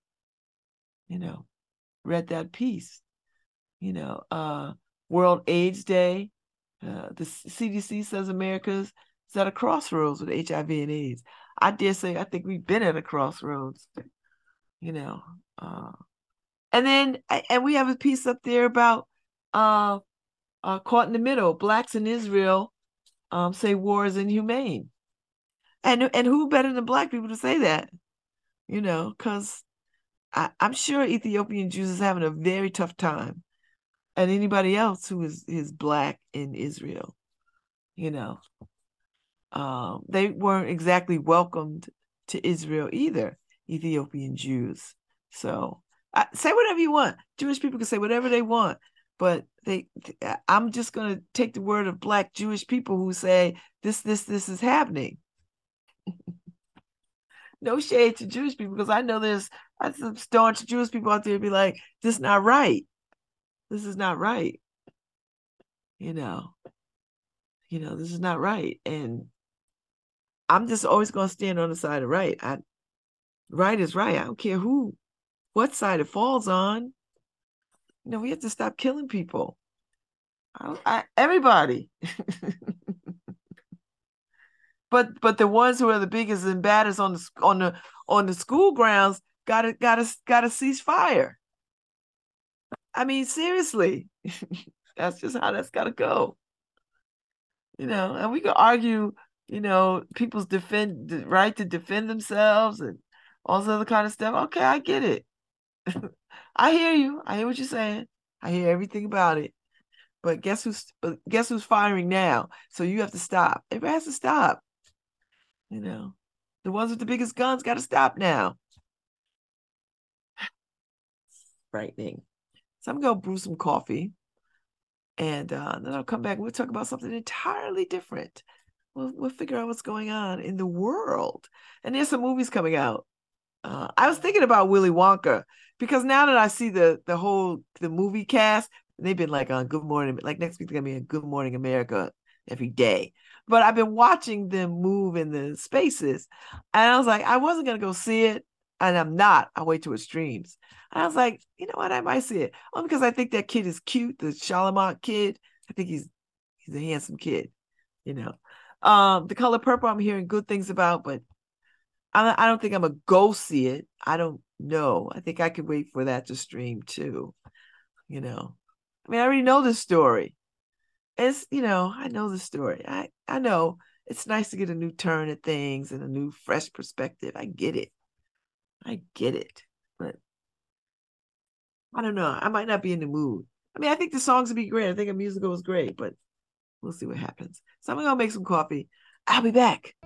you know, read that piece. You know, uh, World AIDS Day. Uh, the CDC says America's is at a crossroads with HIV and AIDS. I dare say I think we've been at a crossroads, you know. Uh, and then and we have a piece up there about uh, uh, caught in the middle. Blacks in Israel um, say war is inhumane, and and who better than black people to say that, you know? Because I'm sure Ethiopian Jews is having a very tough time, and anybody else who is is black in Israel, you know um, they weren't exactly welcomed to Israel either, Ethiopian Jews. So I, say whatever you want. Jewish people can say whatever they want, but they. I'm just going to take the word of Black Jewish people who say this, this, this is happening. no shade to Jewish people because I know there's some staunch Jewish people out there be like, this is not right. This is not right. You know, you know, this is not right. And I'm just always going to stand on the side of right. I, right is right. I don't care who, what side it falls on. You know, we have to stop killing people. I, I, everybody. but but the ones who are the biggest and baddest on the on the on the school grounds gotta gotta gotta cease fire. I mean, seriously, that's just how that's gotta go. You know, and we could argue you know, people's defend right to defend themselves and all this other kind of stuff. Okay, I get it. I hear you. I hear what you're saying. I hear everything about it. But guess who's but guess who's firing now? So you have to stop. Everybody has to stop. You know, the ones with the biggest guns got to stop now. Frightening. So I'm gonna brew some coffee, and uh, then I'll come back we'll talk about something entirely different. We'll, we'll figure out what's going on in the world. And there's some movies coming out. Uh, I was thinking about Willy Wonka because now that I see the the whole the movie cast, they've been like on Good Morning, like next week they're gonna be in Good Morning America every day. But I've been watching them move in the spaces, and I was like, I wasn't gonna go see it, and I'm not. I'll wait till it streams. And I was like, you know what, I might see it. Only because I think that kid is cute, the Chalamet kid. I think he's he's a handsome kid, you know. Um, the color purple, I'm hearing good things about, but I, I don't think I'm a go see it. I don't know. I think I could wait for that to stream too. You know, I mean, I already know the story. It's you know, I know the story. I I know it's nice to get a new turn at things and a new fresh perspective. I get it. I get it. But I don't know. I might not be in the mood. I mean, I think the songs would be great. I think a musical is great, but we'll see what happens. So I'm gonna make some coffee. I'll be back.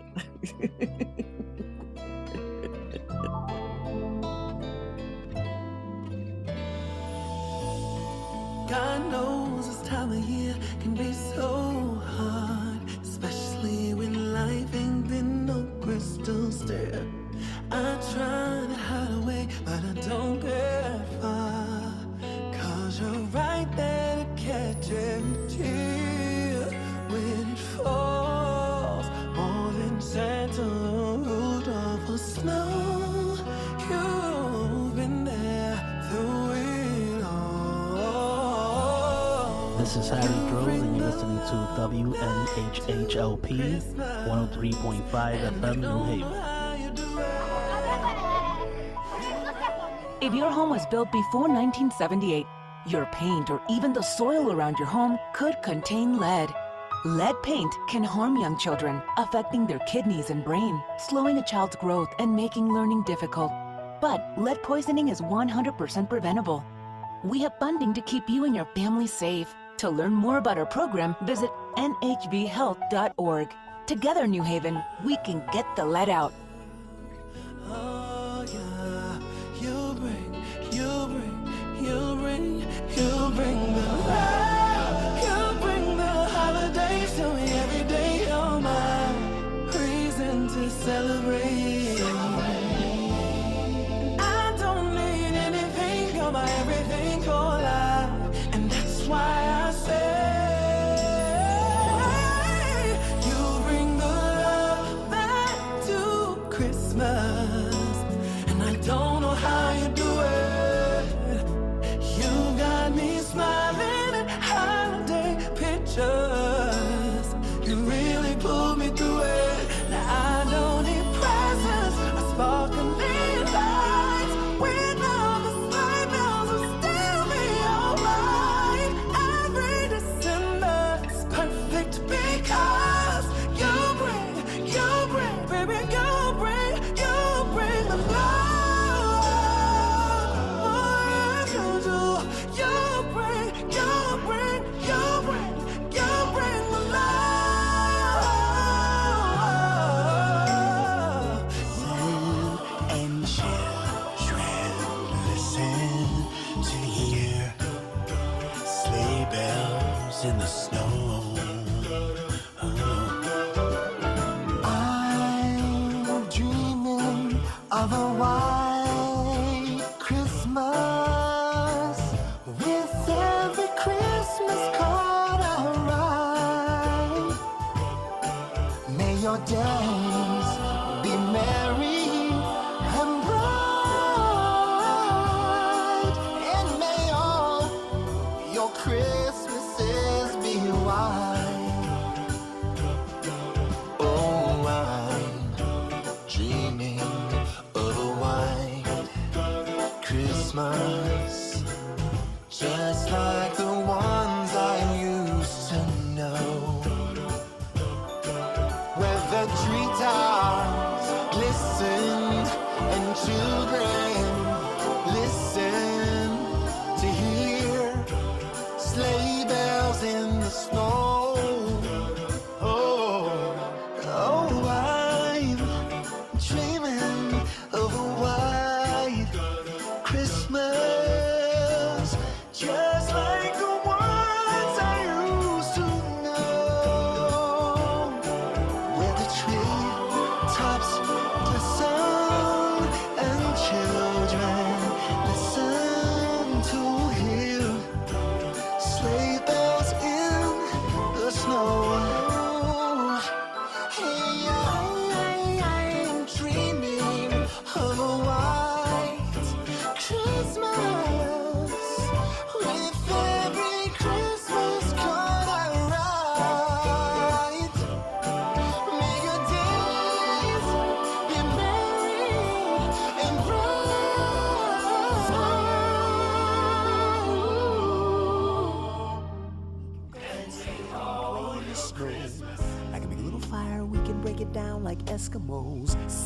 God knows this time of year can be so hard, especially when life ain't been no crystal stair. I try to hide away, but I don't get far. Cause you're right there to catch every Harry Drove, and you're listening to WNHHLP 103.5 FM New Haven. If your home was built before 1978, your paint or even the soil around your home could contain lead. Lead paint can harm young children, affecting their kidneys and brain, slowing a child's growth and making learning difficult. But lead poisoning is 100% preventable. We have funding to keep you and your family safe. To learn more about our program, visit nhbhealth.org. Together, New Haven, we can get the lead out.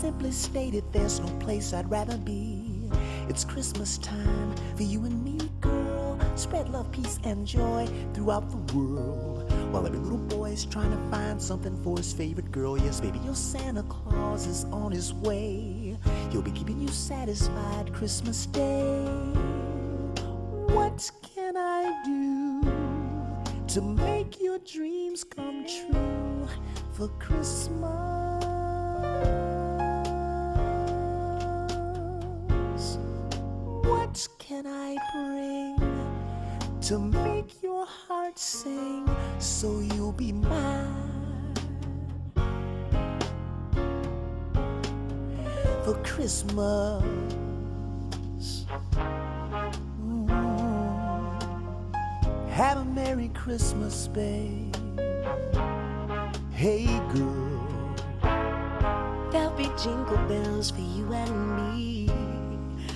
Simply stated, there's no place I'd rather be. It's Christmas time for you and me, girl. Spread love, peace, and joy throughout the world. While every little boy is trying to find something for his favorite girl. Yes, baby, your Santa Claus is on his way. He'll be keeping you satisfied Christmas Day. What can I do to make your dreams come true for Christmas? To make your heart sing so you'll be mine for Christmas? Mm. Have a Merry Christmas, babe. Hey, girl. There'll be jingle bells for you and me.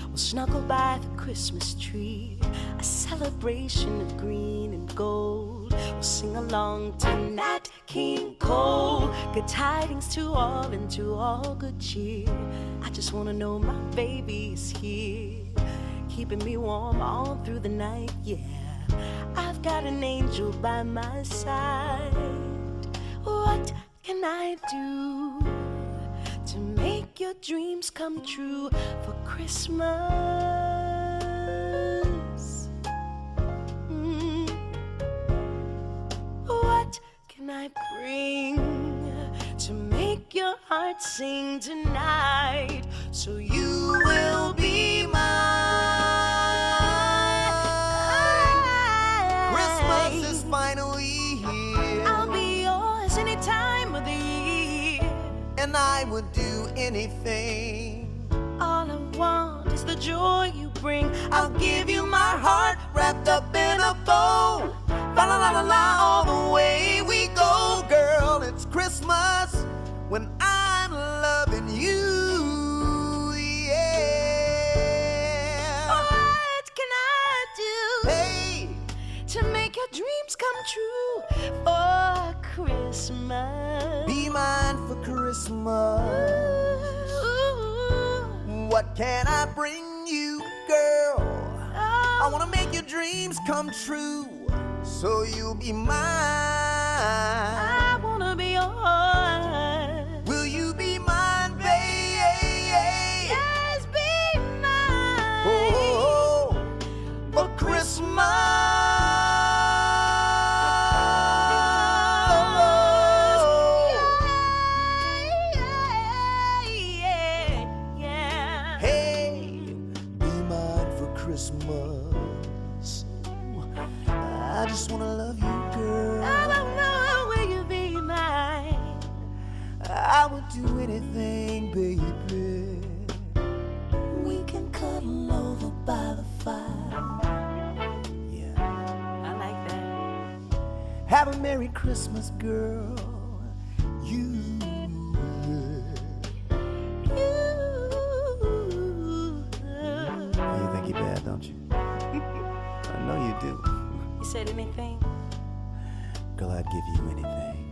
We'll snuggle by the Christmas tree, a celebration of green and gold. We'll sing along to Nat King Cole. Good tidings to all and to all good cheer. I just wanna know my baby is here, keeping me warm all through the night. Yeah, I've got an angel by my side. What can I do? to make your dreams come true for Christmas. I bring to make your heart sing tonight so you will be mine? Christmas is finally here, I'll be yours any time of the year. and I would do anything. All I want is the joy you bring. I'll give you my heart wrapped up in a bow. La la la la la, all the way we go, girl. It's Christmas when I'm loving you. Yeah. What can I do Hey, to make your dreams come true for Christmas? be mine for Christmas. Ooh, What can I bring you, girl? I wanna make your dreams come true, so you'll be mine. I wanna be yours. Baby. We can cuddle over by the fire. Yeah. I like that. Have a Merry Christmas, girl. You. You think you're bad, don't you? I know you do. You said anything? Girl, I'd give you anything.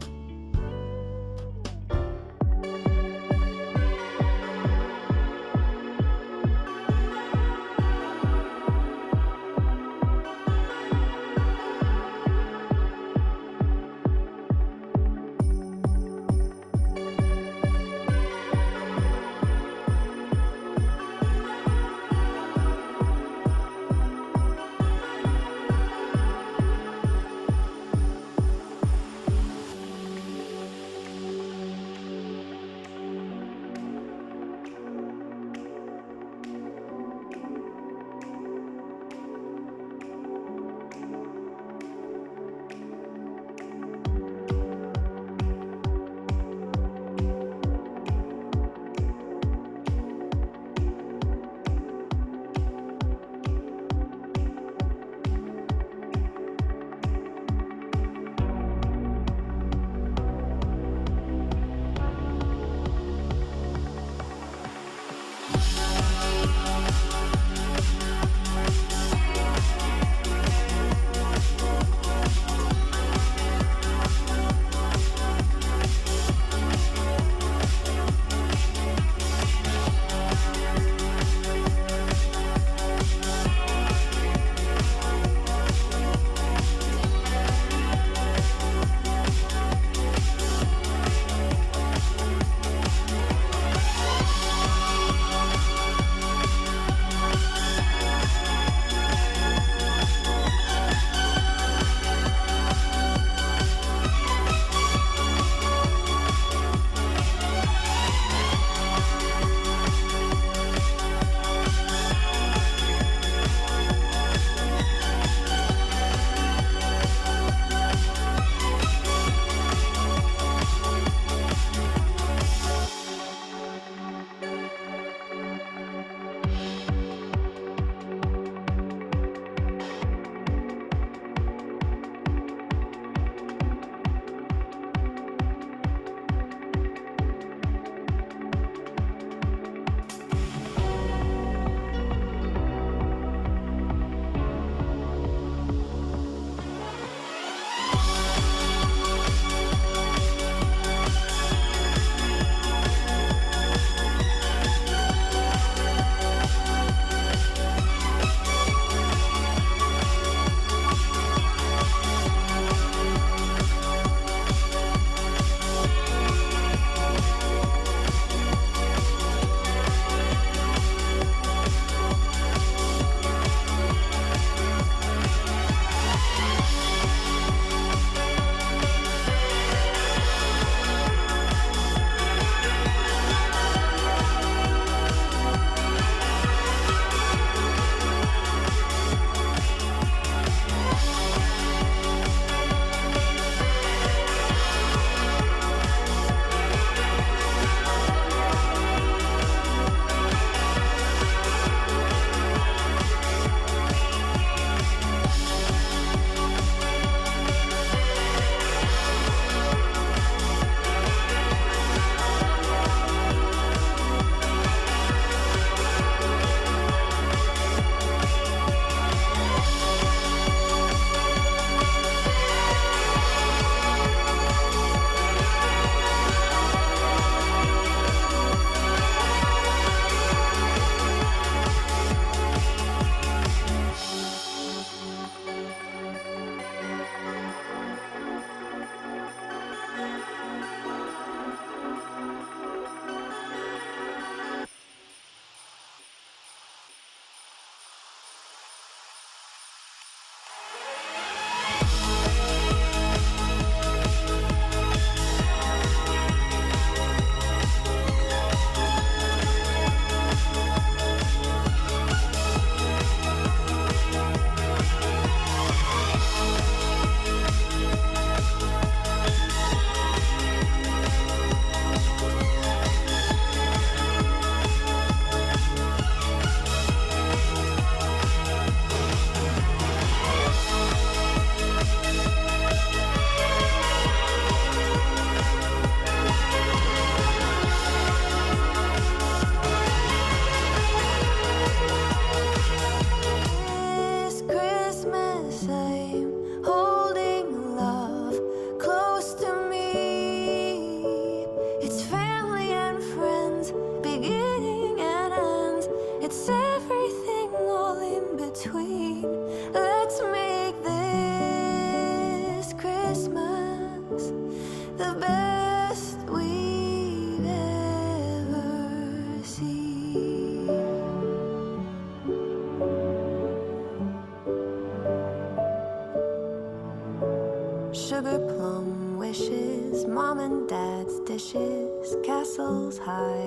Dishes, high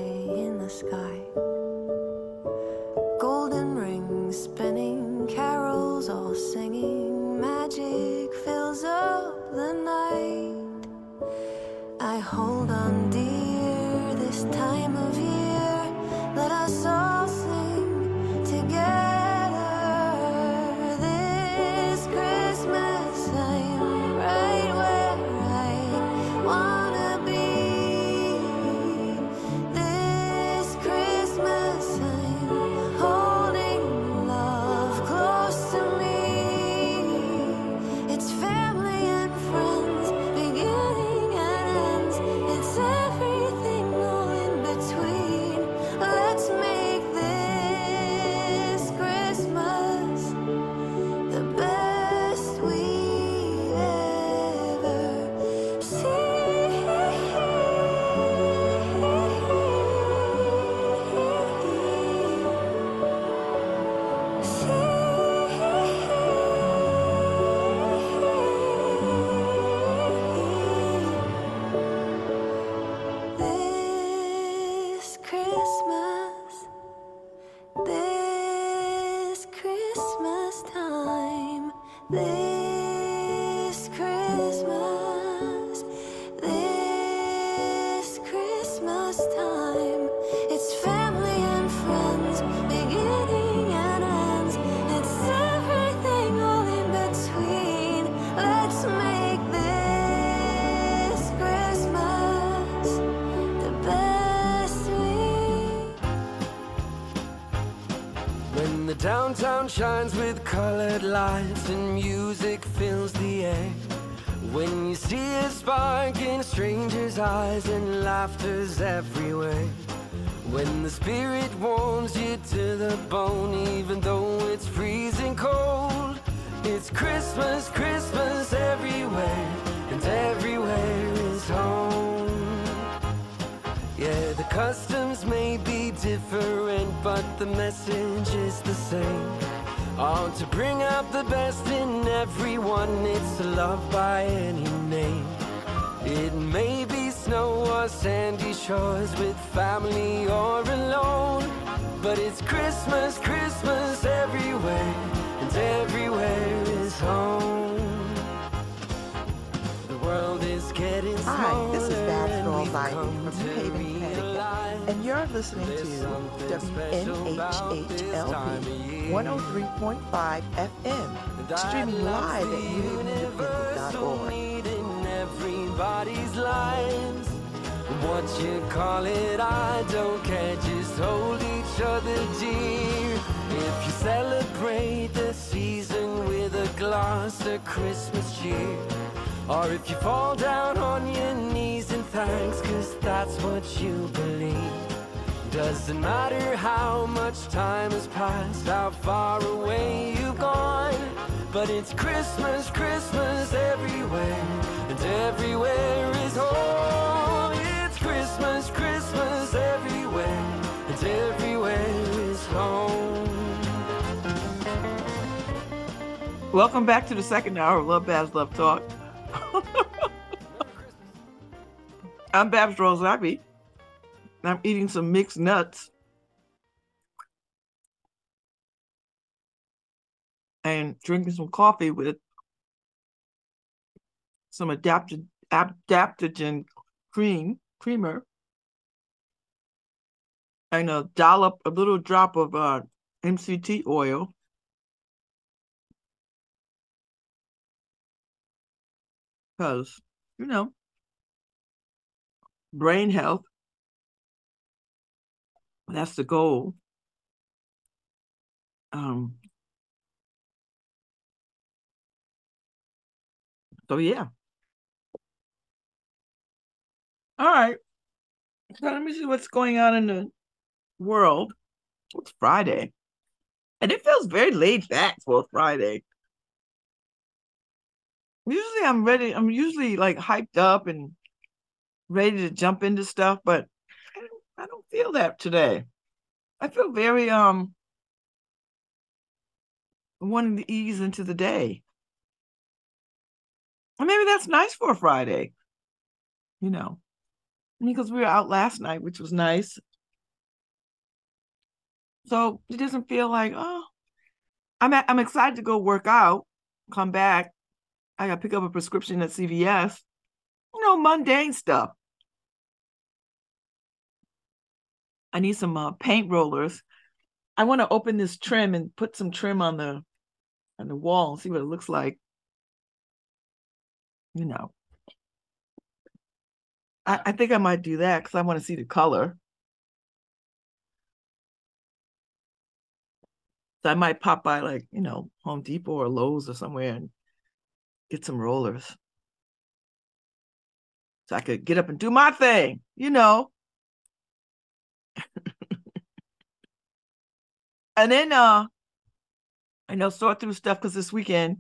downtown shines with colored lights and music fills the air. When you see a spark in strangers' eyes and laughter's everywhere. When the spirit warms you to the bone, even though it's freezing cold. It's Christmas, Christmas everywhere, and everywhere is home. Yeah, the customs may be different, but the message is the same. Oh, to bring out the best in everyone, it's love by any name. It may be snow or sandy shores with family or alone. But it's Christmas, Christmas everywhere, and everywhere is home. The world is getting Hi, this is Babz smaller, Girl and we've Ivy from New Haven, Connecticut, and you're listening to something special about this time of WNHHLP year. 103.5 FM, streaming live at the universal newhavenindependent.org. need in everybody's lives. What you call it, I don't care. Just hold each other dear. If you celebrate the season with a glass of Christmas cheer. Or if you fall down on your knees thanks, cause that's what you believe. Doesn't matter how much time has passed, how far away you've gone. But it's Christmas, Christmas everywhere, and everywhere is home. It's Christmas, Christmas everywhere, and everywhere is home. Welcome back to the second hour of Love Babz Love Talk. I'm Babz Rose Ivy. I'm eating some mixed nuts and drinking some coffee with some adapted adaptogen cream creamer and a dollop, a little drop of uh, MCT oil. Because, you know, brain health, that's the goal. Um, so, yeah. All right. So let me see what's going on in the world. It's Friday. And it feels very laid back for Friday. Usually I'm ready, I'm usually like hyped up and ready to jump into stuff, but I don't, I don't feel that today. I feel very um wanting to ease into the day. And maybe that's nice for a Friday, you know, because we were out last night, which was nice. So it doesn't feel like, oh, I'm I'm excited to go work out, come back. I got to pick up a prescription at CVS. You know, mundane stuff. I need some uh, paint rollers. I want to open this trim and put some trim on the on the wall and see what it looks like. You know, I, I think I might do that because I want to see the color. So I might pop by like, you know, Home Depot or Lowe's or somewhere and get some rollers. So I could get up and do my thing, you know. And then uh I know sort through stuff because this weekend,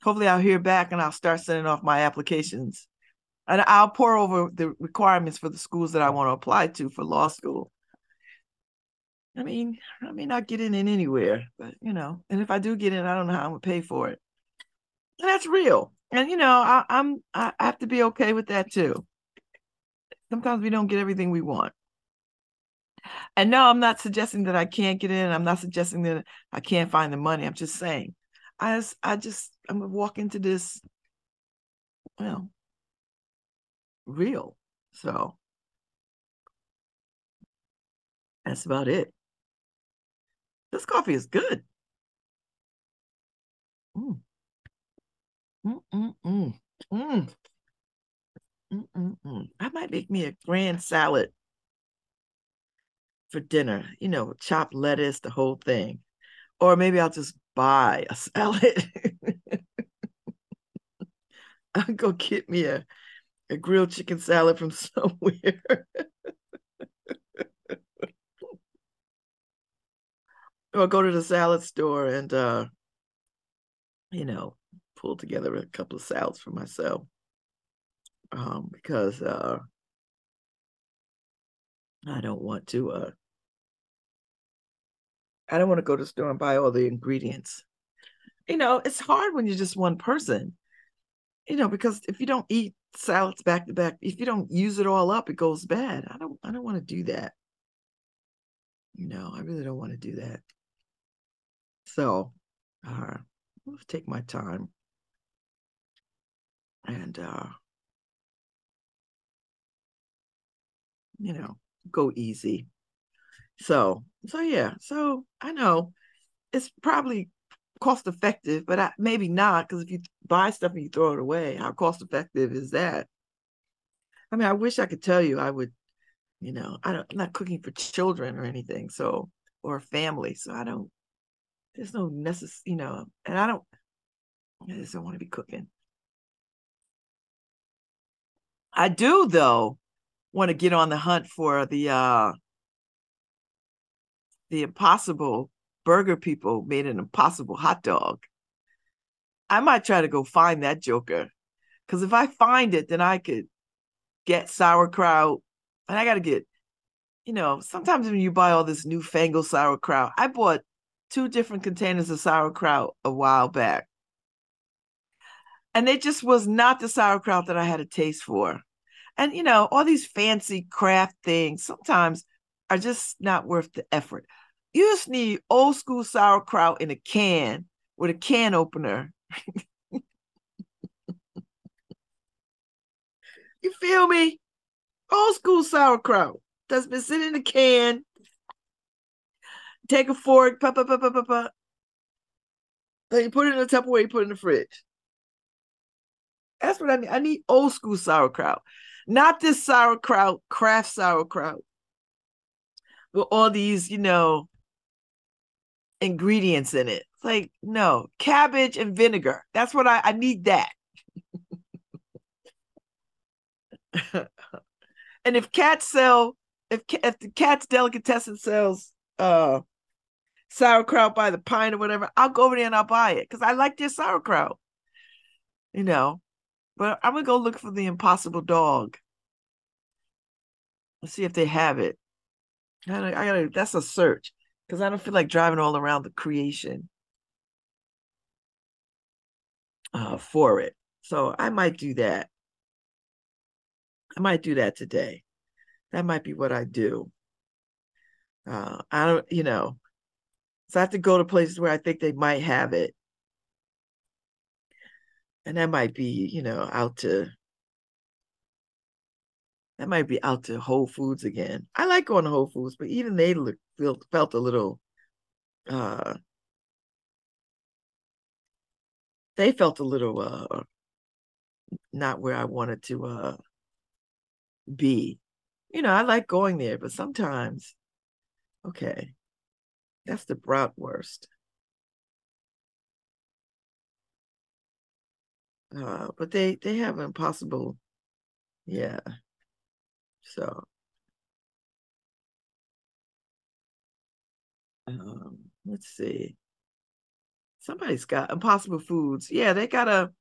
hopefully I'll hear back and I'll start sending off my applications. And I'll pour over the requirements for the schools that I want to apply to for law school. I mean, I may not get in, in anywhere, but you know, and if I do get in, I don't know how I'm gonna pay for it. And that's real. And you know, I, I'm I have to be okay with that too. Sometimes we don't get everything we want. And no, I'm not suggesting that I can't get in. I'm not suggesting that I can't find the money. I'm just saying, I just, I just, I'm gonna walk into this, well, real. So that's about it. This coffee is good. Mm. Mm, mm, mm. Mm. Mm, mm, mm. I might make me a grand salad for dinner, you know, chopped lettuce, the whole thing. Or maybe I'll just buy a salad. I'll go get me a, a grilled chicken salad from somewhere. or go to the salad store and uh you know pull together a couple of salads for myself um because uh I don't want to uh I don't want to go to the store and buy all the ingredients. You know, it's hard when you're just one person. You know, because if you don't eat salads back to back, if you don't use it all up, it goes bad. I don't I don't want to do that. You know, I really don't want to do that. So, uh, I'll take my time and uh you know, go easy. So, so yeah, so I know it's probably cost effective, but I, maybe not because if you buy stuff and you throw it away, how cost effective is that? I mean, I wish I could tell you I would, you know, I don't, I'm not cooking for children or anything, so or family, so I don't. There's no necessary, you know, and I don't. I just don't want to be cooking. I do though want to get on the hunt for the uh the impossible burger people made an impossible hot dog. I might try to go find that joker. Cause if I find it, then I could get sauerkraut. And I gotta get, you know, sometimes when you buy all this newfangled sauerkraut, I bought two different containers of sauerkraut a while back. And it just was not the sauerkraut that I had a taste for. And you know, all these fancy craft things sometimes are just not worth the effort. You just need old school sauerkraut in a can with a can opener. you feel me? Old school sauerkraut that's been sitting in a can. Take a fork, pop, pop, pop, pop, pop, pop. Then you put it in the Tupperware, you put it in the fridge. That's what I need. I need old school sauerkraut, not this sauerkraut, craft sauerkraut with all these, you know, ingredients in it. It's like, no, cabbage and vinegar. That's what I, I need that. and if cats sell, if if the Katz's delicatessen sells uh sauerkraut by the pine or whatever, I'll go over there and I'll buy it because I like their sauerkraut. You know, but I'm gonna go look for the Impossible Dog. Let's see if they have it. I gotta, I gotta that's a search because I don't feel like driving all around the creation uh, for it. So I might do that. I might do that today. That might be what I do. Uh, I don't, you know, so I have to go to places where I think they might have it. And that might be, you know, out to that might be out to Whole Foods again. I like going to Whole Foods, but even they look felt felt a little uh they felt a little uh not where I wanted to uh be. You know, I like going there, but sometimes okay. That's the bratwurst. Uh, but they they have impossible, yeah. So, um, let's see. Somebody's got Impossible Foods. Yeah, they got a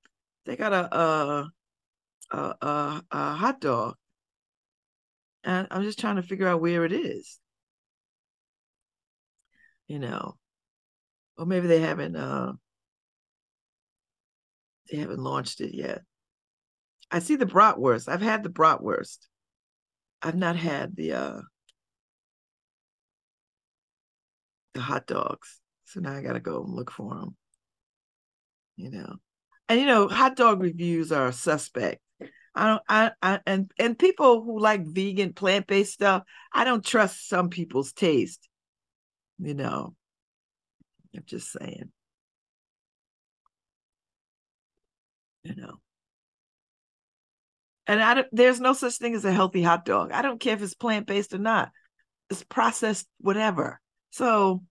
they got a uh a, a, a hot dog, and I'm just trying to figure out where it is. You know, or maybe they haven't uh they haven't launched it yet. I see the bratwurst. I've had the bratwurst. I've not had the uh the hot dogs. So now I gotta go and look for them. You know, and you know, hot dog reviews are suspect. I don't. I, I and and people who like vegan plant based stuff, I don't trust some people's taste. You know, I'm just saying. You know. And I don't, there's no such thing as a healthy hot dog. I don't care if it's plant based or not. It's processed, whatever. So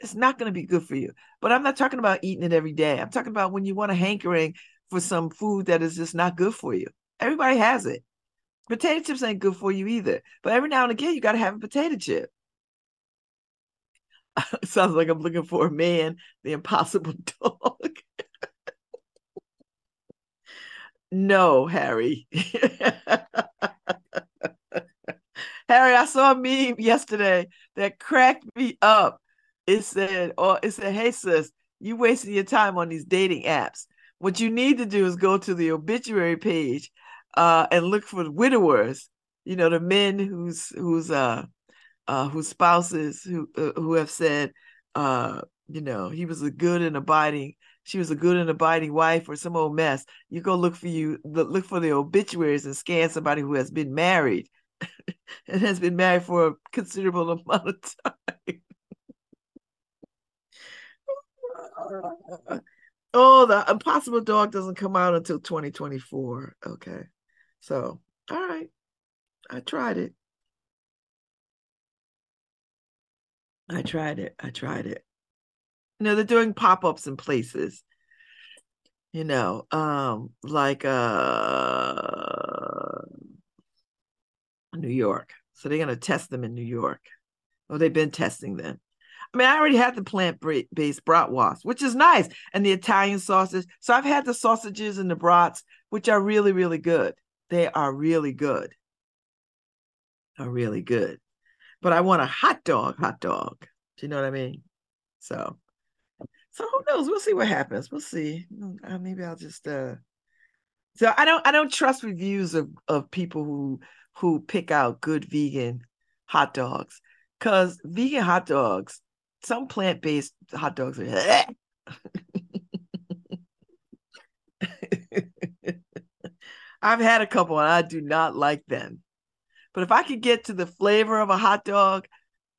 it's not going to be good for you. But I'm not talking about eating it every day. I'm talking about when you want a hankering for some food that is just not good for you. Everybody has it. Potato chips ain't good for you either. But every now and again, you got to have a potato chip. Sounds like I'm looking for a man, the impossible dog. No, Harry. Harry, I saw a meme yesterday that cracked me up. It said, or it said, hey sis, you wasting your time on these dating apps. What you need to do is go to the obituary page uh, and look for widowers, you know, the men whose whose uh uh whose spouses who uh, who have said uh you know he was a good and abiding she was a good and abiding wife or some old mess. You go look for you look for the obituaries and scan somebody who has been married and has been married for a considerable amount of time. Oh the impossible dog doesn't come out until 2024 okay. So all right. I tried it. I tried it. I tried it. You know, they're doing pop-ups in places. You know, um, like uh New York. So they're gonna test them in New York. Oh, they've been testing them. I mean, I already had the plant-based bratwurst, which is nice, and the Italian sausage. So I've had the sausages and the brats, which are really, really good. They are really good. Are really good but I want a hot dog, hot dog. Do you know what I mean? So, so who knows? We'll see what happens. We'll see. Uh, maybe I'll just. uh So I don't. I don't trust reviews of of people who who pick out good vegan hot dogs because vegan hot dogs, some plant based hot dogs are. I've had a couple and I do not like them. But if I could get to the flavor of a hot dog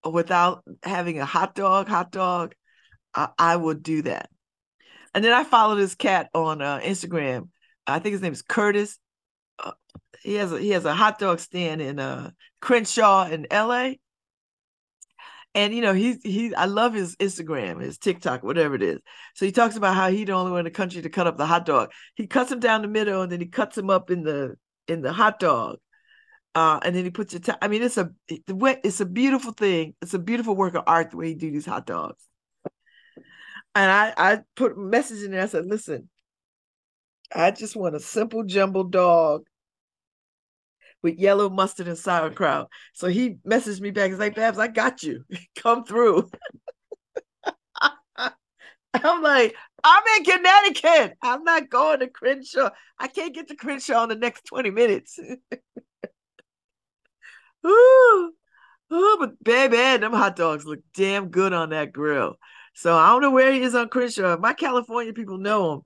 without having a hot dog, hot dog, I, I would do that. And then I follow this cat on uh, Instagram. I think his name is Curtis. Uh, he has a he has a hot dog stand in uh, Crenshaw in L.A. And you know he's he I love his Instagram, his TikTok, whatever it is. So he talks about how he the only one in the country to cut up the hot dog. He cuts him down the middle and then he cuts him up in the in the hot dog uh, and then he puts your. I mean, it's a it's a beautiful thing. It's a beautiful work of art the way he do these hot dogs. And I, I put a message in there. I said, listen, I just want a simple jumbo dog with yellow mustard and sauerkraut. So he messaged me back. He's like, Babz, I got you. Come through. I'm like, I'm in Connecticut. I'm not going to Crenshaw. I can't get to Crenshaw in the next 20 minutes. Ooh, ooh, but baby, them hot dogs look damn good on that grill. So I don't know where he is on Crenshaw. My California people know him.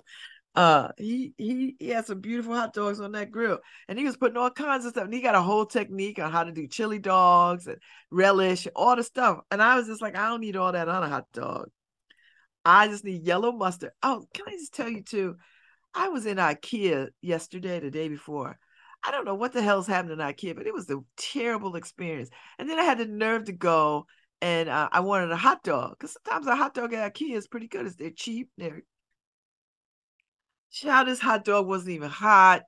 Uh, he he he had some beautiful hot dogs on that grill, and he was putting all kinds of stuff. And he got a whole technique on how to do chili dogs and relish, all the stuff. And I was just like, I don't need all that on a hot dog. I just need yellow mustard. Oh, can I just tell you too? I was in IKEA yesterday, the day before. I don't know what the hell's happening in IKEA, but it was a terrible experience. And then I had the nerve to go and uh, I wanted a hot dog because sometimes a hot dog at IKEA is pretty good. They're cheap. They're Child, this hot dog wasn't even hot.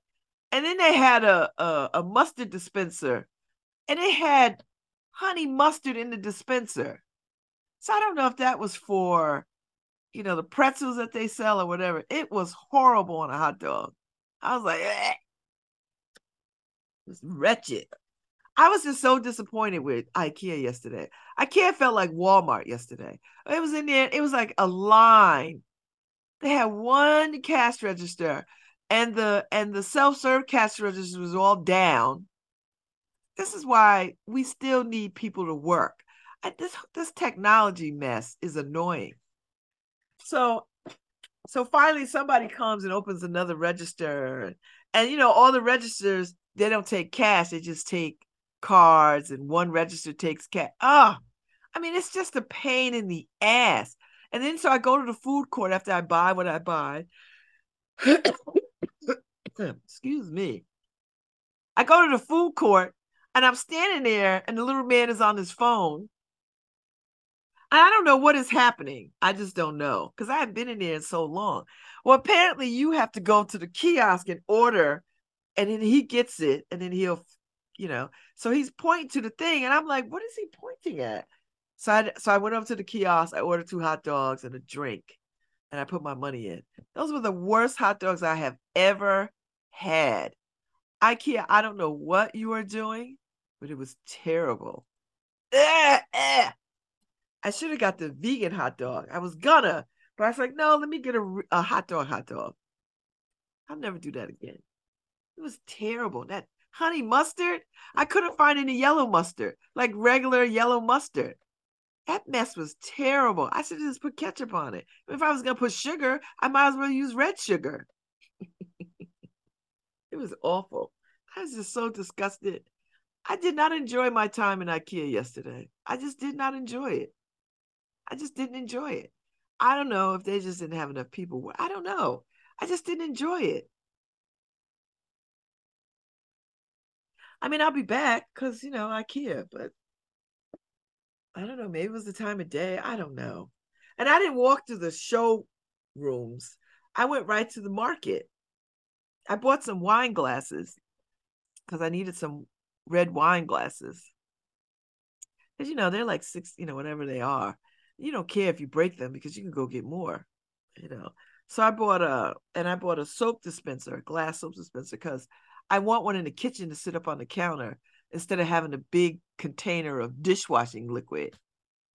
And then they had a, a, a mustard dispenser, and it had honey mustard in the dispenser. So I don't know if that was for, you know, the pretzels that they sell or whatever. It was horrible on a hot dog. I was like, eh. it was wretched. I was just so disappointed with IKEA yesterday. IKEA felt like Walmart yesterday. It was in there, it was like a line they had one cash register, and the and the self-serve cash register was all down. This is why we still need people to work. I, this this technology mess is annoying. So so finally somebody comes and opens another register and you know all the registers they don't take cash they just take cards and one register takes cash oh i mean it's just a pain in the ass and then so I go to the food court after I buy what I buy. Excuse me. I go to the food court and I'm standing there and the little man is on his phone. And I don't know what is happening. I just don't know because I haven't been in there in so long. Well, apparently you have to go to the kiosk and order, and then he gets it, and then he'll, you know. So he's pointing to the thing, and I'm like, what is he pointing at? So I so I went up to the kiosk. I ordered two hot dogs and a drink, and I put my money in. Those were the worst hot dogs I have ever had. IKEA, I don't know what you are doing, but it was terrible. Eh, eh. I should have got the vegan hot dog. I was gonna, but I was like, no, let me get a, a hot dog, hot dog. I'll never do that again. It was terrible. That honey mustard, I couldn't find any yellow mustard, like regular yellow mustard. That mess was terrible. I should just put ketchup on it. If I was gonna put sugar, I might as well use red sugar. it was awful. I was just so disgusted. I did not enjoy my time in IKEA yesterday. I just did not enjoy it. I just didn't enjoy it. I don't know if they just didn't have enough people. I don't know. I just didn't enjoy it. I mean, I'll be back because you know I care, but I don't know. Maybe it was the time of day. I don't know. And I didn't walk to the show rooms. I went right to the market. I bought some wine glasses because I needed some red wine glasses. Because, you know, they're like six, you know, whatever they are. You don't care if you break them because you can go get more, you know. So I bought a, and I bought a soap dispenser, a glass soap dispenser, because I want one in the kitchen to sit up on the counter instead of having a big container of dishwashing liquid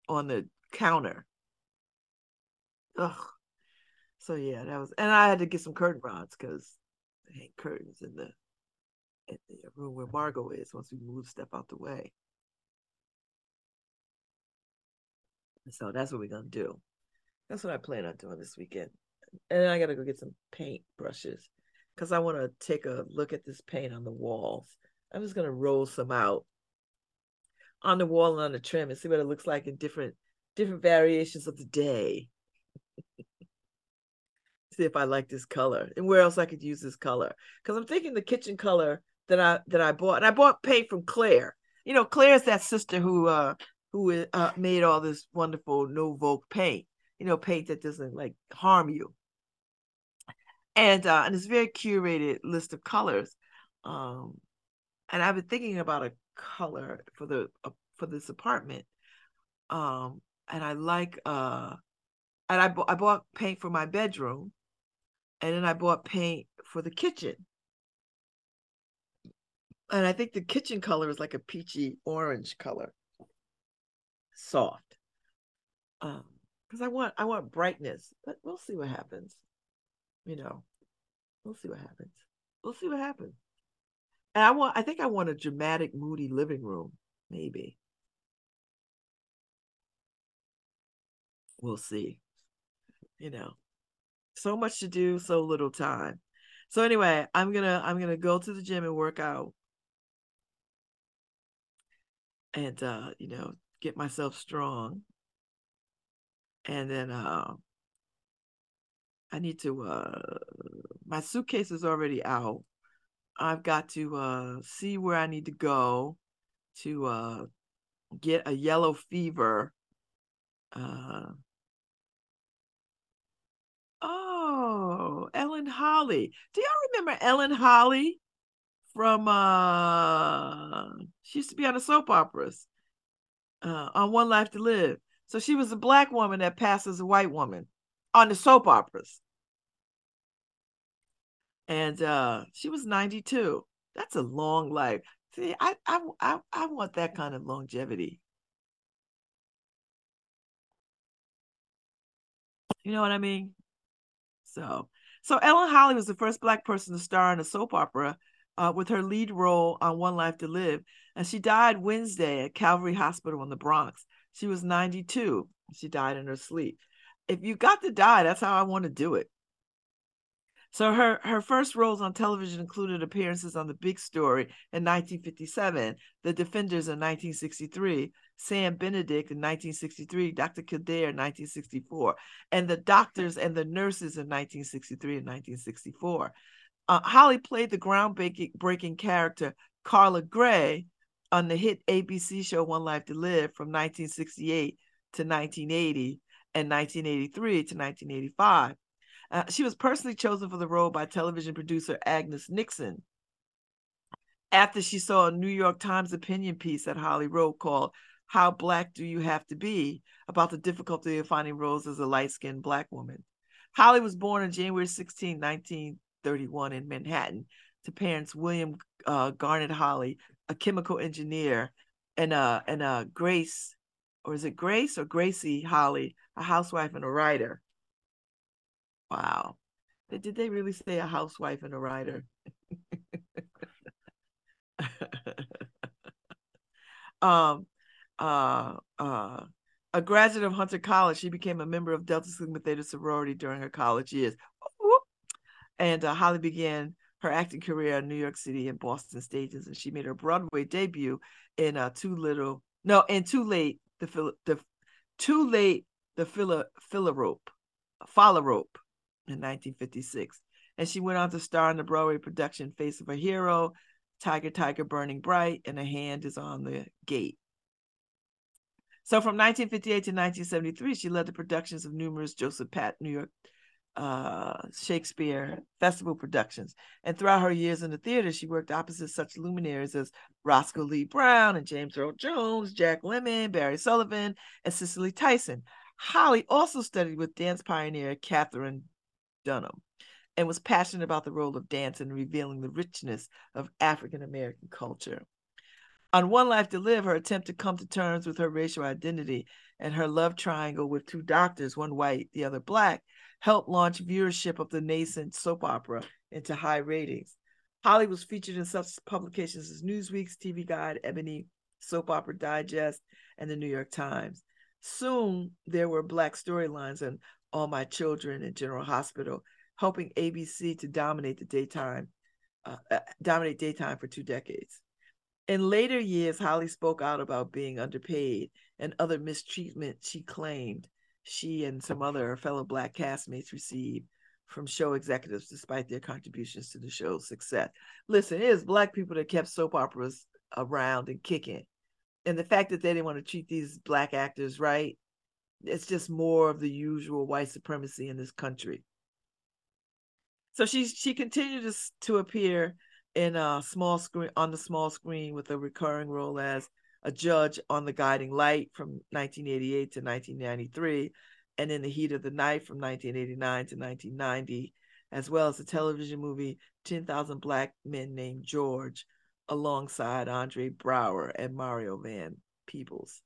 on the counter. Ugh. So yeah, that was, and I had to get some curtain rods because there ain't curtains in the in the room where Margot is once we move stuff out the way. So that's what we're gonna do. That's what I plan on doing this weekend. And I gotta go get some paint brushes because I want to take a look at this paint on the walls I'm just gonna roll some out on the wall and on the trim and see what it looks like in different different variations of the day. see if I like this color and where else I could use this color. Because I'm thinking the kitchen color that I that I bought, and I bought paint from Claire. You know, Claire's that sister who uh who uh, made all this wonderful no-VOC paint. You know, paint that doesn't like harm you. And uh, and it's very curated list of colors. Um, and I've been thinking about a color for the uh, for this apartment. Um, and I like uh, and I, bu- I bought paint for my bedroom and then I bought paint for the kitchen. And I think the kitchen color is like a peachy orange color. Soft. Um, because I want I want brightness, but we'll see what happens. You know, we'll see what happens. We'll see what happens. And I want I think I want a dramatic, moody living room, maybe. We'll see. You know, so much to do, so little time. So anyway, I'm gonna I'm gonna go to the gym and work out, and uh, you know, get myself strong, and then uh, I need to. Uh, my suitcase is already out. I've got to uh, see where I need to go to uh, get a yellow fever. Uh, oh, Ellen Holly. Do y'all remember Ellen Holly from uh she used to be on the soap operas uh on One Life to Live. So she was a black woman that passed as a white woman on the soap operas. And uh she was 92. That's a long life. See, I I I, I want that kind of longevity. You know what I mean? So, so Ellen Holly was the first black person to star in a soap opera uh, with her lead role on One Life to Live, and she died Wednesday at Calvary Hospital in the Bronx. She was 92. She died in her sleep. If you got to die, that's how I want to do it. So her her first roles on television included appearances on The Big Story in 1957, The Defenders in 1963, Sam Benedict in 1963, Dr. Kildare in 1964, and The Doctors and the Nurses in 1963 and 1964. Uh, Holly played the groundbreaking character Carla Gray on the hit ABC show One Life to Live from 1968 to 1980 and 1983 to 1985. Uh, she was personally chosen for the role by television producer Agnes Nixon after she saw a New York Times opinion piece that Holly wrote called How Black Do You Have to Be about the difficulty of finding roles as a light skinned Black woman. Holly was born on January 16, 1931, in Manhattan to parents William uh, Garnett Holly, a chemical engineer, and uh, and uh, Grace, or is it Grace or Gracie Holly, a housewife and a writer. Wow. Did they really say a housewife and a writer? um, uh, uh, a graduate of Hunter College, she became a member of Delta Sigma Theta sorority during her college years. And uh, Holly began her acting career in New York City and Boston stages, and she made her Broadway debut in uh, Too Little, no, in Too Late, the the Too Late, the Filler Rope, Follow Rope in 1956. And she went on to star in the Broadway production Face of a Hero, Tiger Tiger Burning Bright, and A Hand is on the Gate. So from 1958 to 1973, she led the productions of numerous Joseph Papp New York uh, Shakespeare festival productions. And throughout her years in the theater, she worked opposite such luminaries as Roscoe Lee Browne and James Earl Jones, Jack Lemmon, Barry Sullivan, and Cicely Tyson. Holly also studied with dance pioneer Katherine Dunham and was passionate about the role of dance in revealing the richness of African American culture. On One Life to Live, her attempt to come to terms with her racial identity and her love triangle with two doctors, one white, the other black, helped launch viewership of the nascent soap opera into high ratings. Holly was featured in such publications as Newsweek's TV Guide, Ebony, Soap Opera Digest, and the New York Times. Soon there were Black storylines in All My Children and General Hospital, helping ABC to dominate the daytime, uh, uh, dominate daytime for two decades. In later years, Holly spoke out about being underpaid and other mistreatment she claimed she and some other fellow Black castmates received from show executives despite their contributions to the show's success. Listen, it is Black people that kept soap operas around and kicking. And the fact that they didn't want to treat these Black actors right, it's just more of the usual white supremacy in this country. So she she continued to, to appear in a small screen on the small screen with a recurring role as a judge on The Guiding Light from 1988 to 1993, and In the Heat of the Night from 1989 to 1990, as well as the television movie 10,000 Black Men Named George, alongside Andre Braugher and Mario Van Peebles.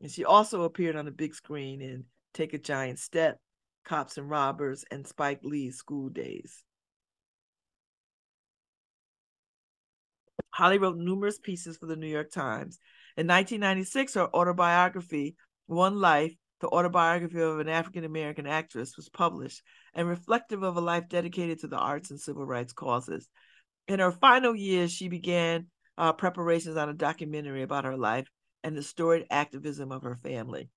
And she also appeared on the big screen in Take a Giant Step, Cops and Robbers, and Spike Lee's School Daze. Holly wrote numerous pieces for the New York Times. In 1996, her autobiography, One Life, the autobiography of an African American actress, was published and reflective of a life dedicated to the arts and civil rights causes. In her final years, she began uh, preparations on a documentary about her life and the storied activism of her family.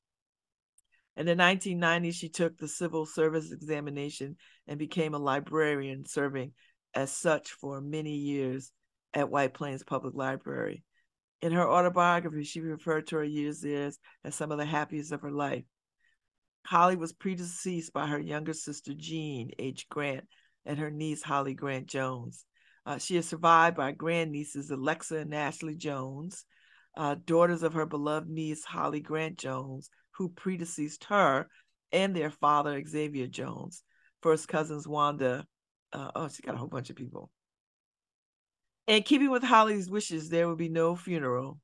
In the 1990s, she took the civil service examination and became a librarian, serving as such for many years at White Plains Public Library. In her autobiography, she referred to her years there as some of the happiest of her life. Holly was predeceased by her younger sister, Jean H. Grant, and her niece, Holly Grant Jones. Uh, she is survived by grandnieces Alexa and Ashley Jones, uh, daughters of her beloved niece Holly Grant Jones, who predeceased her, and their father Xavier Jones. First cousins Wanda. Uh, oh, she got a whole bunch of people. In keeping with Holly's wishes, there will be no funeral.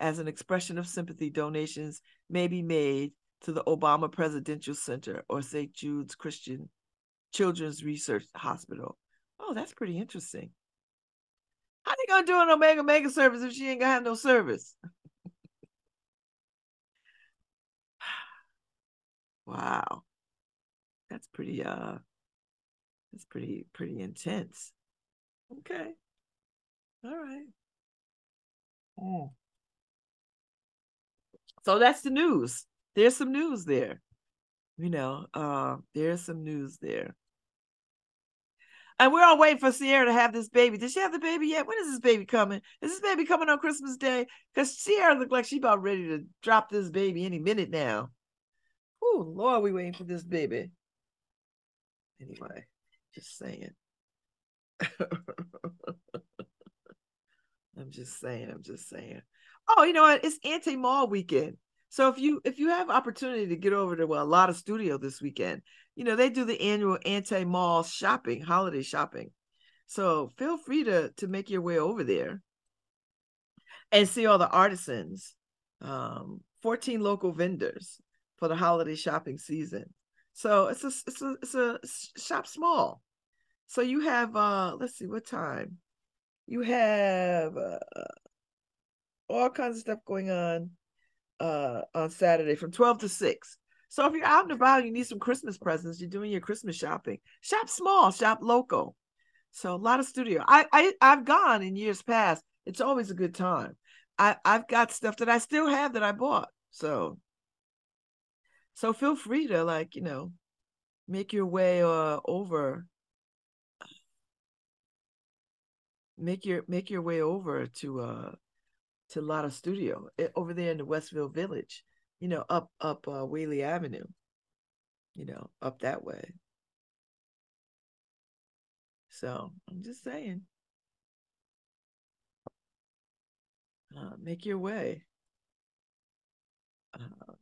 As an expression of sympathy, donations may be made to the Obama Presidential Center or St. Jude's Christian Children's Research Hospital. Oh, that's pretty interesting. How they gonna do an Omega Mega service if she ain't gonna have no service? wow. That's pretty uh that's pretty pretty intense. Okay. All right. Oh. So that's the news. There's some news there. You know, uh, there's some news there. And we're all waiting for Sierra to have this baby. Did she have the baby yet? When is this baby coming? Is this baby coming on Christmas Day? Because Sierra looked like she about ready to drop this baby any minute now. Oh Lord, we waiting for this baby. Anyway, just saying. I'm just saying. I'm just saying. Oh, you know what? It's anti-mall weekend. So if you if you have opportunity to get over to well, a Lotta Studio this weekend, you know they do the annual anti mall shopping, holiday shopping. So feel free to to make your way over there and see all the artisans, um, 14 local vendors for the holiday shopping season. So it's a it's a it's a shop small. So you have uh let's see what time. You have uh, all kinds of stuff going on uh, on Saturday from 12 to 6. So if you're out and about, you need some Christmas presents, you're doing your Christmas shopping, shop small, shop local. So a Lotta Studio. I, I I've gone in years past. It's always a good time. I, I've got stuff that I still have that I bought. So so feel free to like, you know, make your way uh, over make your make your way over to uh to Lotta Studio eh, over there in the Westville Village, you know, up up uh, Whaley Avenue, you know, up that way. So I'm just saying, uh, make your way. Uh,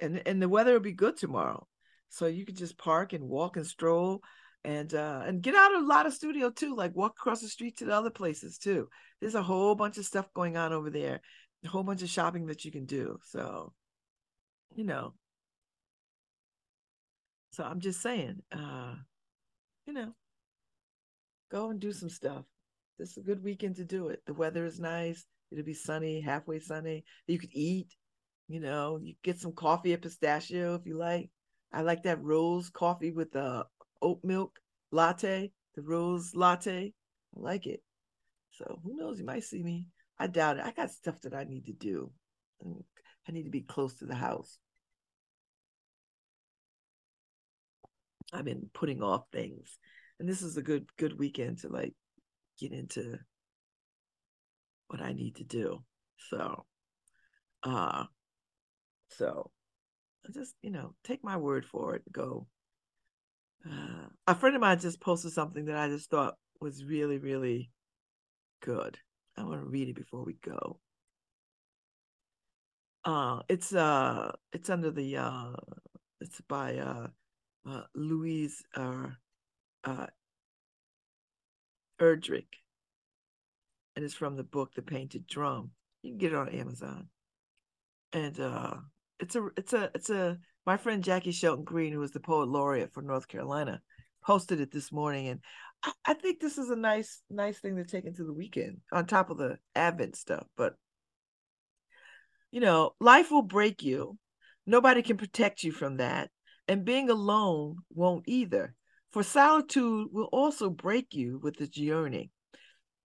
and and the weather will be good tomorrow, so you could just park and walk and stroll and uh and get out of a Lotta Studio too like walk across the street to the other places too there's a whole bunch of stuff going on over there a whole bunch of shopping that you can do so you know so i'm just saying uh you know go and do some stuff this is a good weekend to do it the weather is nice it'll be sunny halfway sunny you could eat you know you get some coffee at pistachio if you like i like that rose coffee with the oat milk latte, the rose latte. I like it. So who knows? You might see me. I doubt it. I got stuff that I need to do. I need to be close to the house. I've been putting off things. And this is a good good weekend to like get into what I need to do. So uh so just, you know, take my word for it. Go uh, a friend of mine just posted something that I just thought was really, really good. I want to read it before we go. Uh, it's uh, it's under the uh, It's by uh, uh, Louise uh, uh, Erdrich, and it's from the book The Painted Drum. You can get it on Amazon, and uh, it's a it's a it's a my friend Jaki Shelton Green, who is the poet laureate for North Carolina, posted it this morning, and I, I think this is a nice nice thing to take into the weekend on top of the Advent stuff. But you know, life will break you. Nobody can protect you from that. And being alone won't either. For solitude will also break you with its yearning.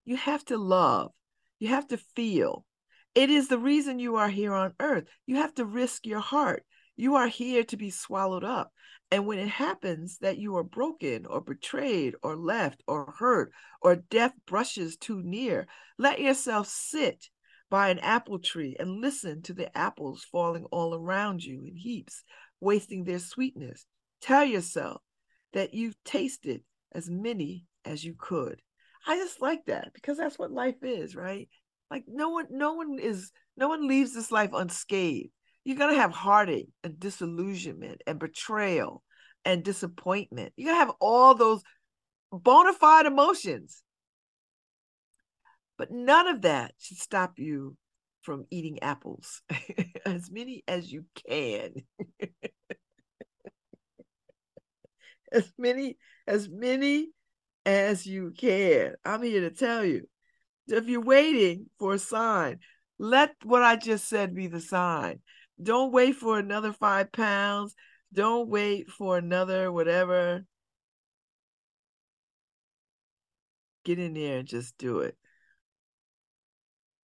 You have to love, you have to feel. It is the reason you are here on earth. You have to risk your heart. You are here to be swallowed up. And when it happens that you are broken or betrayed or left or hurt or death brushes too near, let yourself sit by an apple tree and listen to the apples falling all around you in heaps, wasting their sweetness. Tell yourself that you've tasted as many as you could. I just like that because that's what life is, right? Like no one, no one is, no one leaves this life unscathed. You're gonna have heartache and disillusionment and betrayal and disappointment. You're gonna have all those bona fide emotions. But none of that should stop you from eating apples as many as you can. as many as many as you can. I'm here to tell you. If you're waiting for a sign, let what I just said be the sign. Don't wait for another five pounds. Don't wait for another whatever. Get in there and just do it.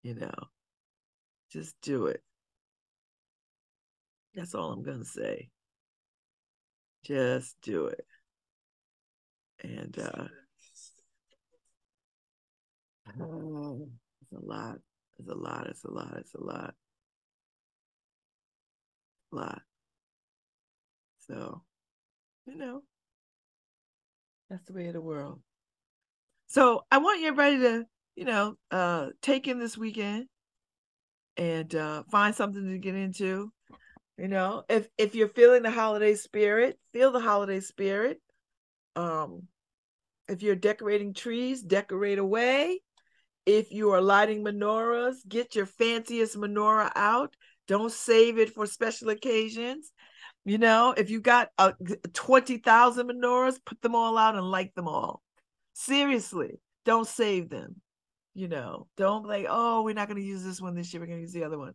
You know, just do it. That's all I'm going to say. Just do it. And uh, oh, it's a lot. It's a lot. It's a lot. It's a lot. A lot. So, you know, that's the way of the world. So I want everybody to, you know, uh, take in this weekend and uh, find something to get into. You know, if if you're feeling the holiday spirit, feel the holiday spirit. Um, if you're decorating trees, decorate away. If you are lighting menorahs, get your fanciest menorah out. Don't save it for special occasions. You know, if you got uh, 20,000 menorahs, put them all out and light them all. Seriously, don't save them. You know, don't like, oh, we're not going to use this one this year. We're going to use the other one.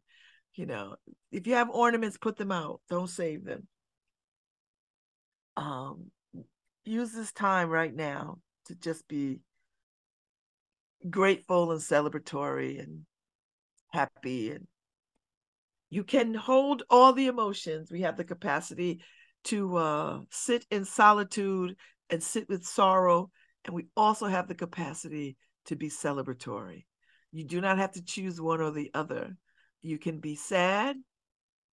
You know, if you have ornaments, put them out. Don't save them. Um, use this time right now to just be grateful and celebratory and happy and you can hold all the emotions we have the capacity to uh, sit in solitude and sit with sorrow and we also have the capacity to be celebratory. You do not have to choose one or the other. You can be sad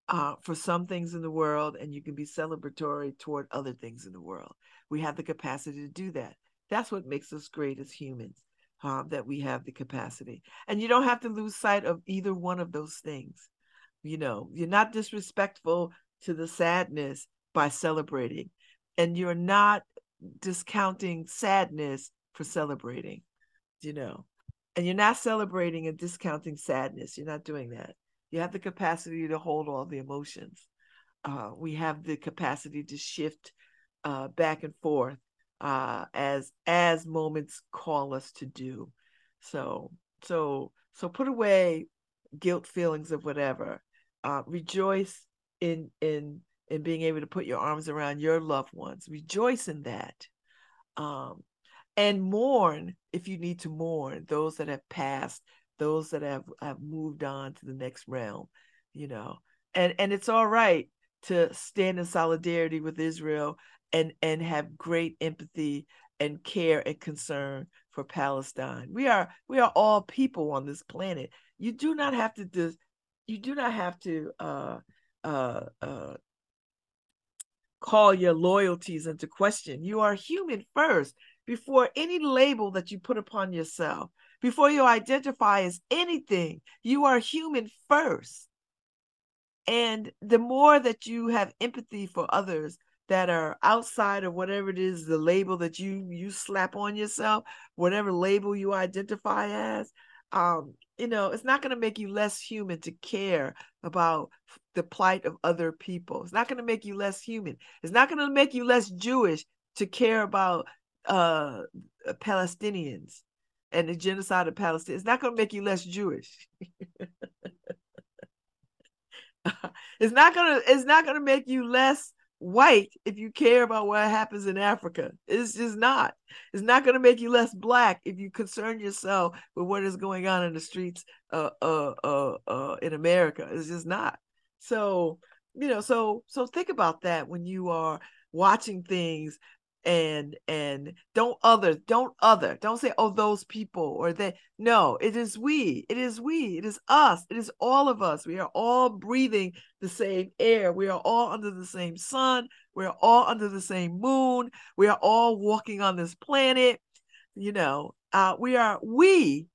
uh, for some things in the world and you can be celebratory toward other things in the world. We have the capacity to do that. That's what makes us great as humans uh, that we have the capacity. And you don't have to lose sight of either one of those things. You know you're not disrespectful to the sadness by celebrating and you're not discounting sadness for celebrating you know and you're not celebrating and discounting sadness. You're not doing that. You have the capacity to hold all the emotions. Uh, we have the capacity to shift uh, back and forth uh, as as moments call us to do. So so so put away guilt feelings of whatever. Uh, rejoice in in in being able to put your arms around your loved ones. Rejoice in that. Um, and mourn if you need to mourn those that have passed those that have, have moved on to the next realm you know and and it's all right to stand in solidarity with israel and and have great empathy and care and concern for palestine. We are we are all people on this planet. You do not have to just you do not have to uh, uh, uh, call your loyalties into question. You are human first before any label that you put upon yourself. Before you identify as anything, you are human first. And the more that you have empathy for others that are outside of whatever it is, the label that you you slap on yourself, whatever label you identify as, um, you know, it's not going to make you less human to care about the plight of other people. It's not going to make you less human. It's not going to make you less Jewish to care about uh Palestinians and the genocide of Palestine. It's not going to make you less Jewish. it's not gonna it's not gonna make you less white if you care about what happens in Africa. It's just not. It's not going to make you less black if you concern yourself with what is going on in the streets uh, uh, uh, uh, in America. It's just not. So, you know, so so think about that when you are watching things and and don't other don't other don't say oh those people or they no it is we it is we it is us it is all of us. We are all breathing the same air. We are all under the same sun. We are all under the same moon. We are all walking on this planet you know uh, we are we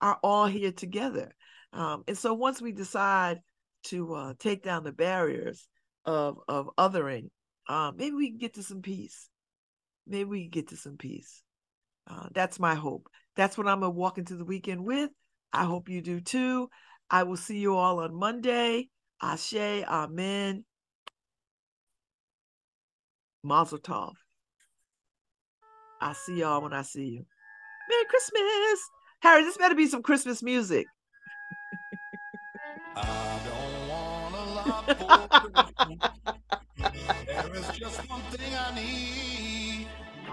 are all here together. Um, and so once we decide to uh, take down the barriers of of othering uh, maybe we can get to some peace maybe we can get to some peace. Uh, that's my hope. That's what I'm gonna walk into the weekend with. I hope you do too. I will see you all on Monday. Ashe, Amen. Mazel Tov. I'll see y'all when I see you. Merry Christmas. Harry, this better be some Christmas music. I don't want a lot for There is just one thing I need.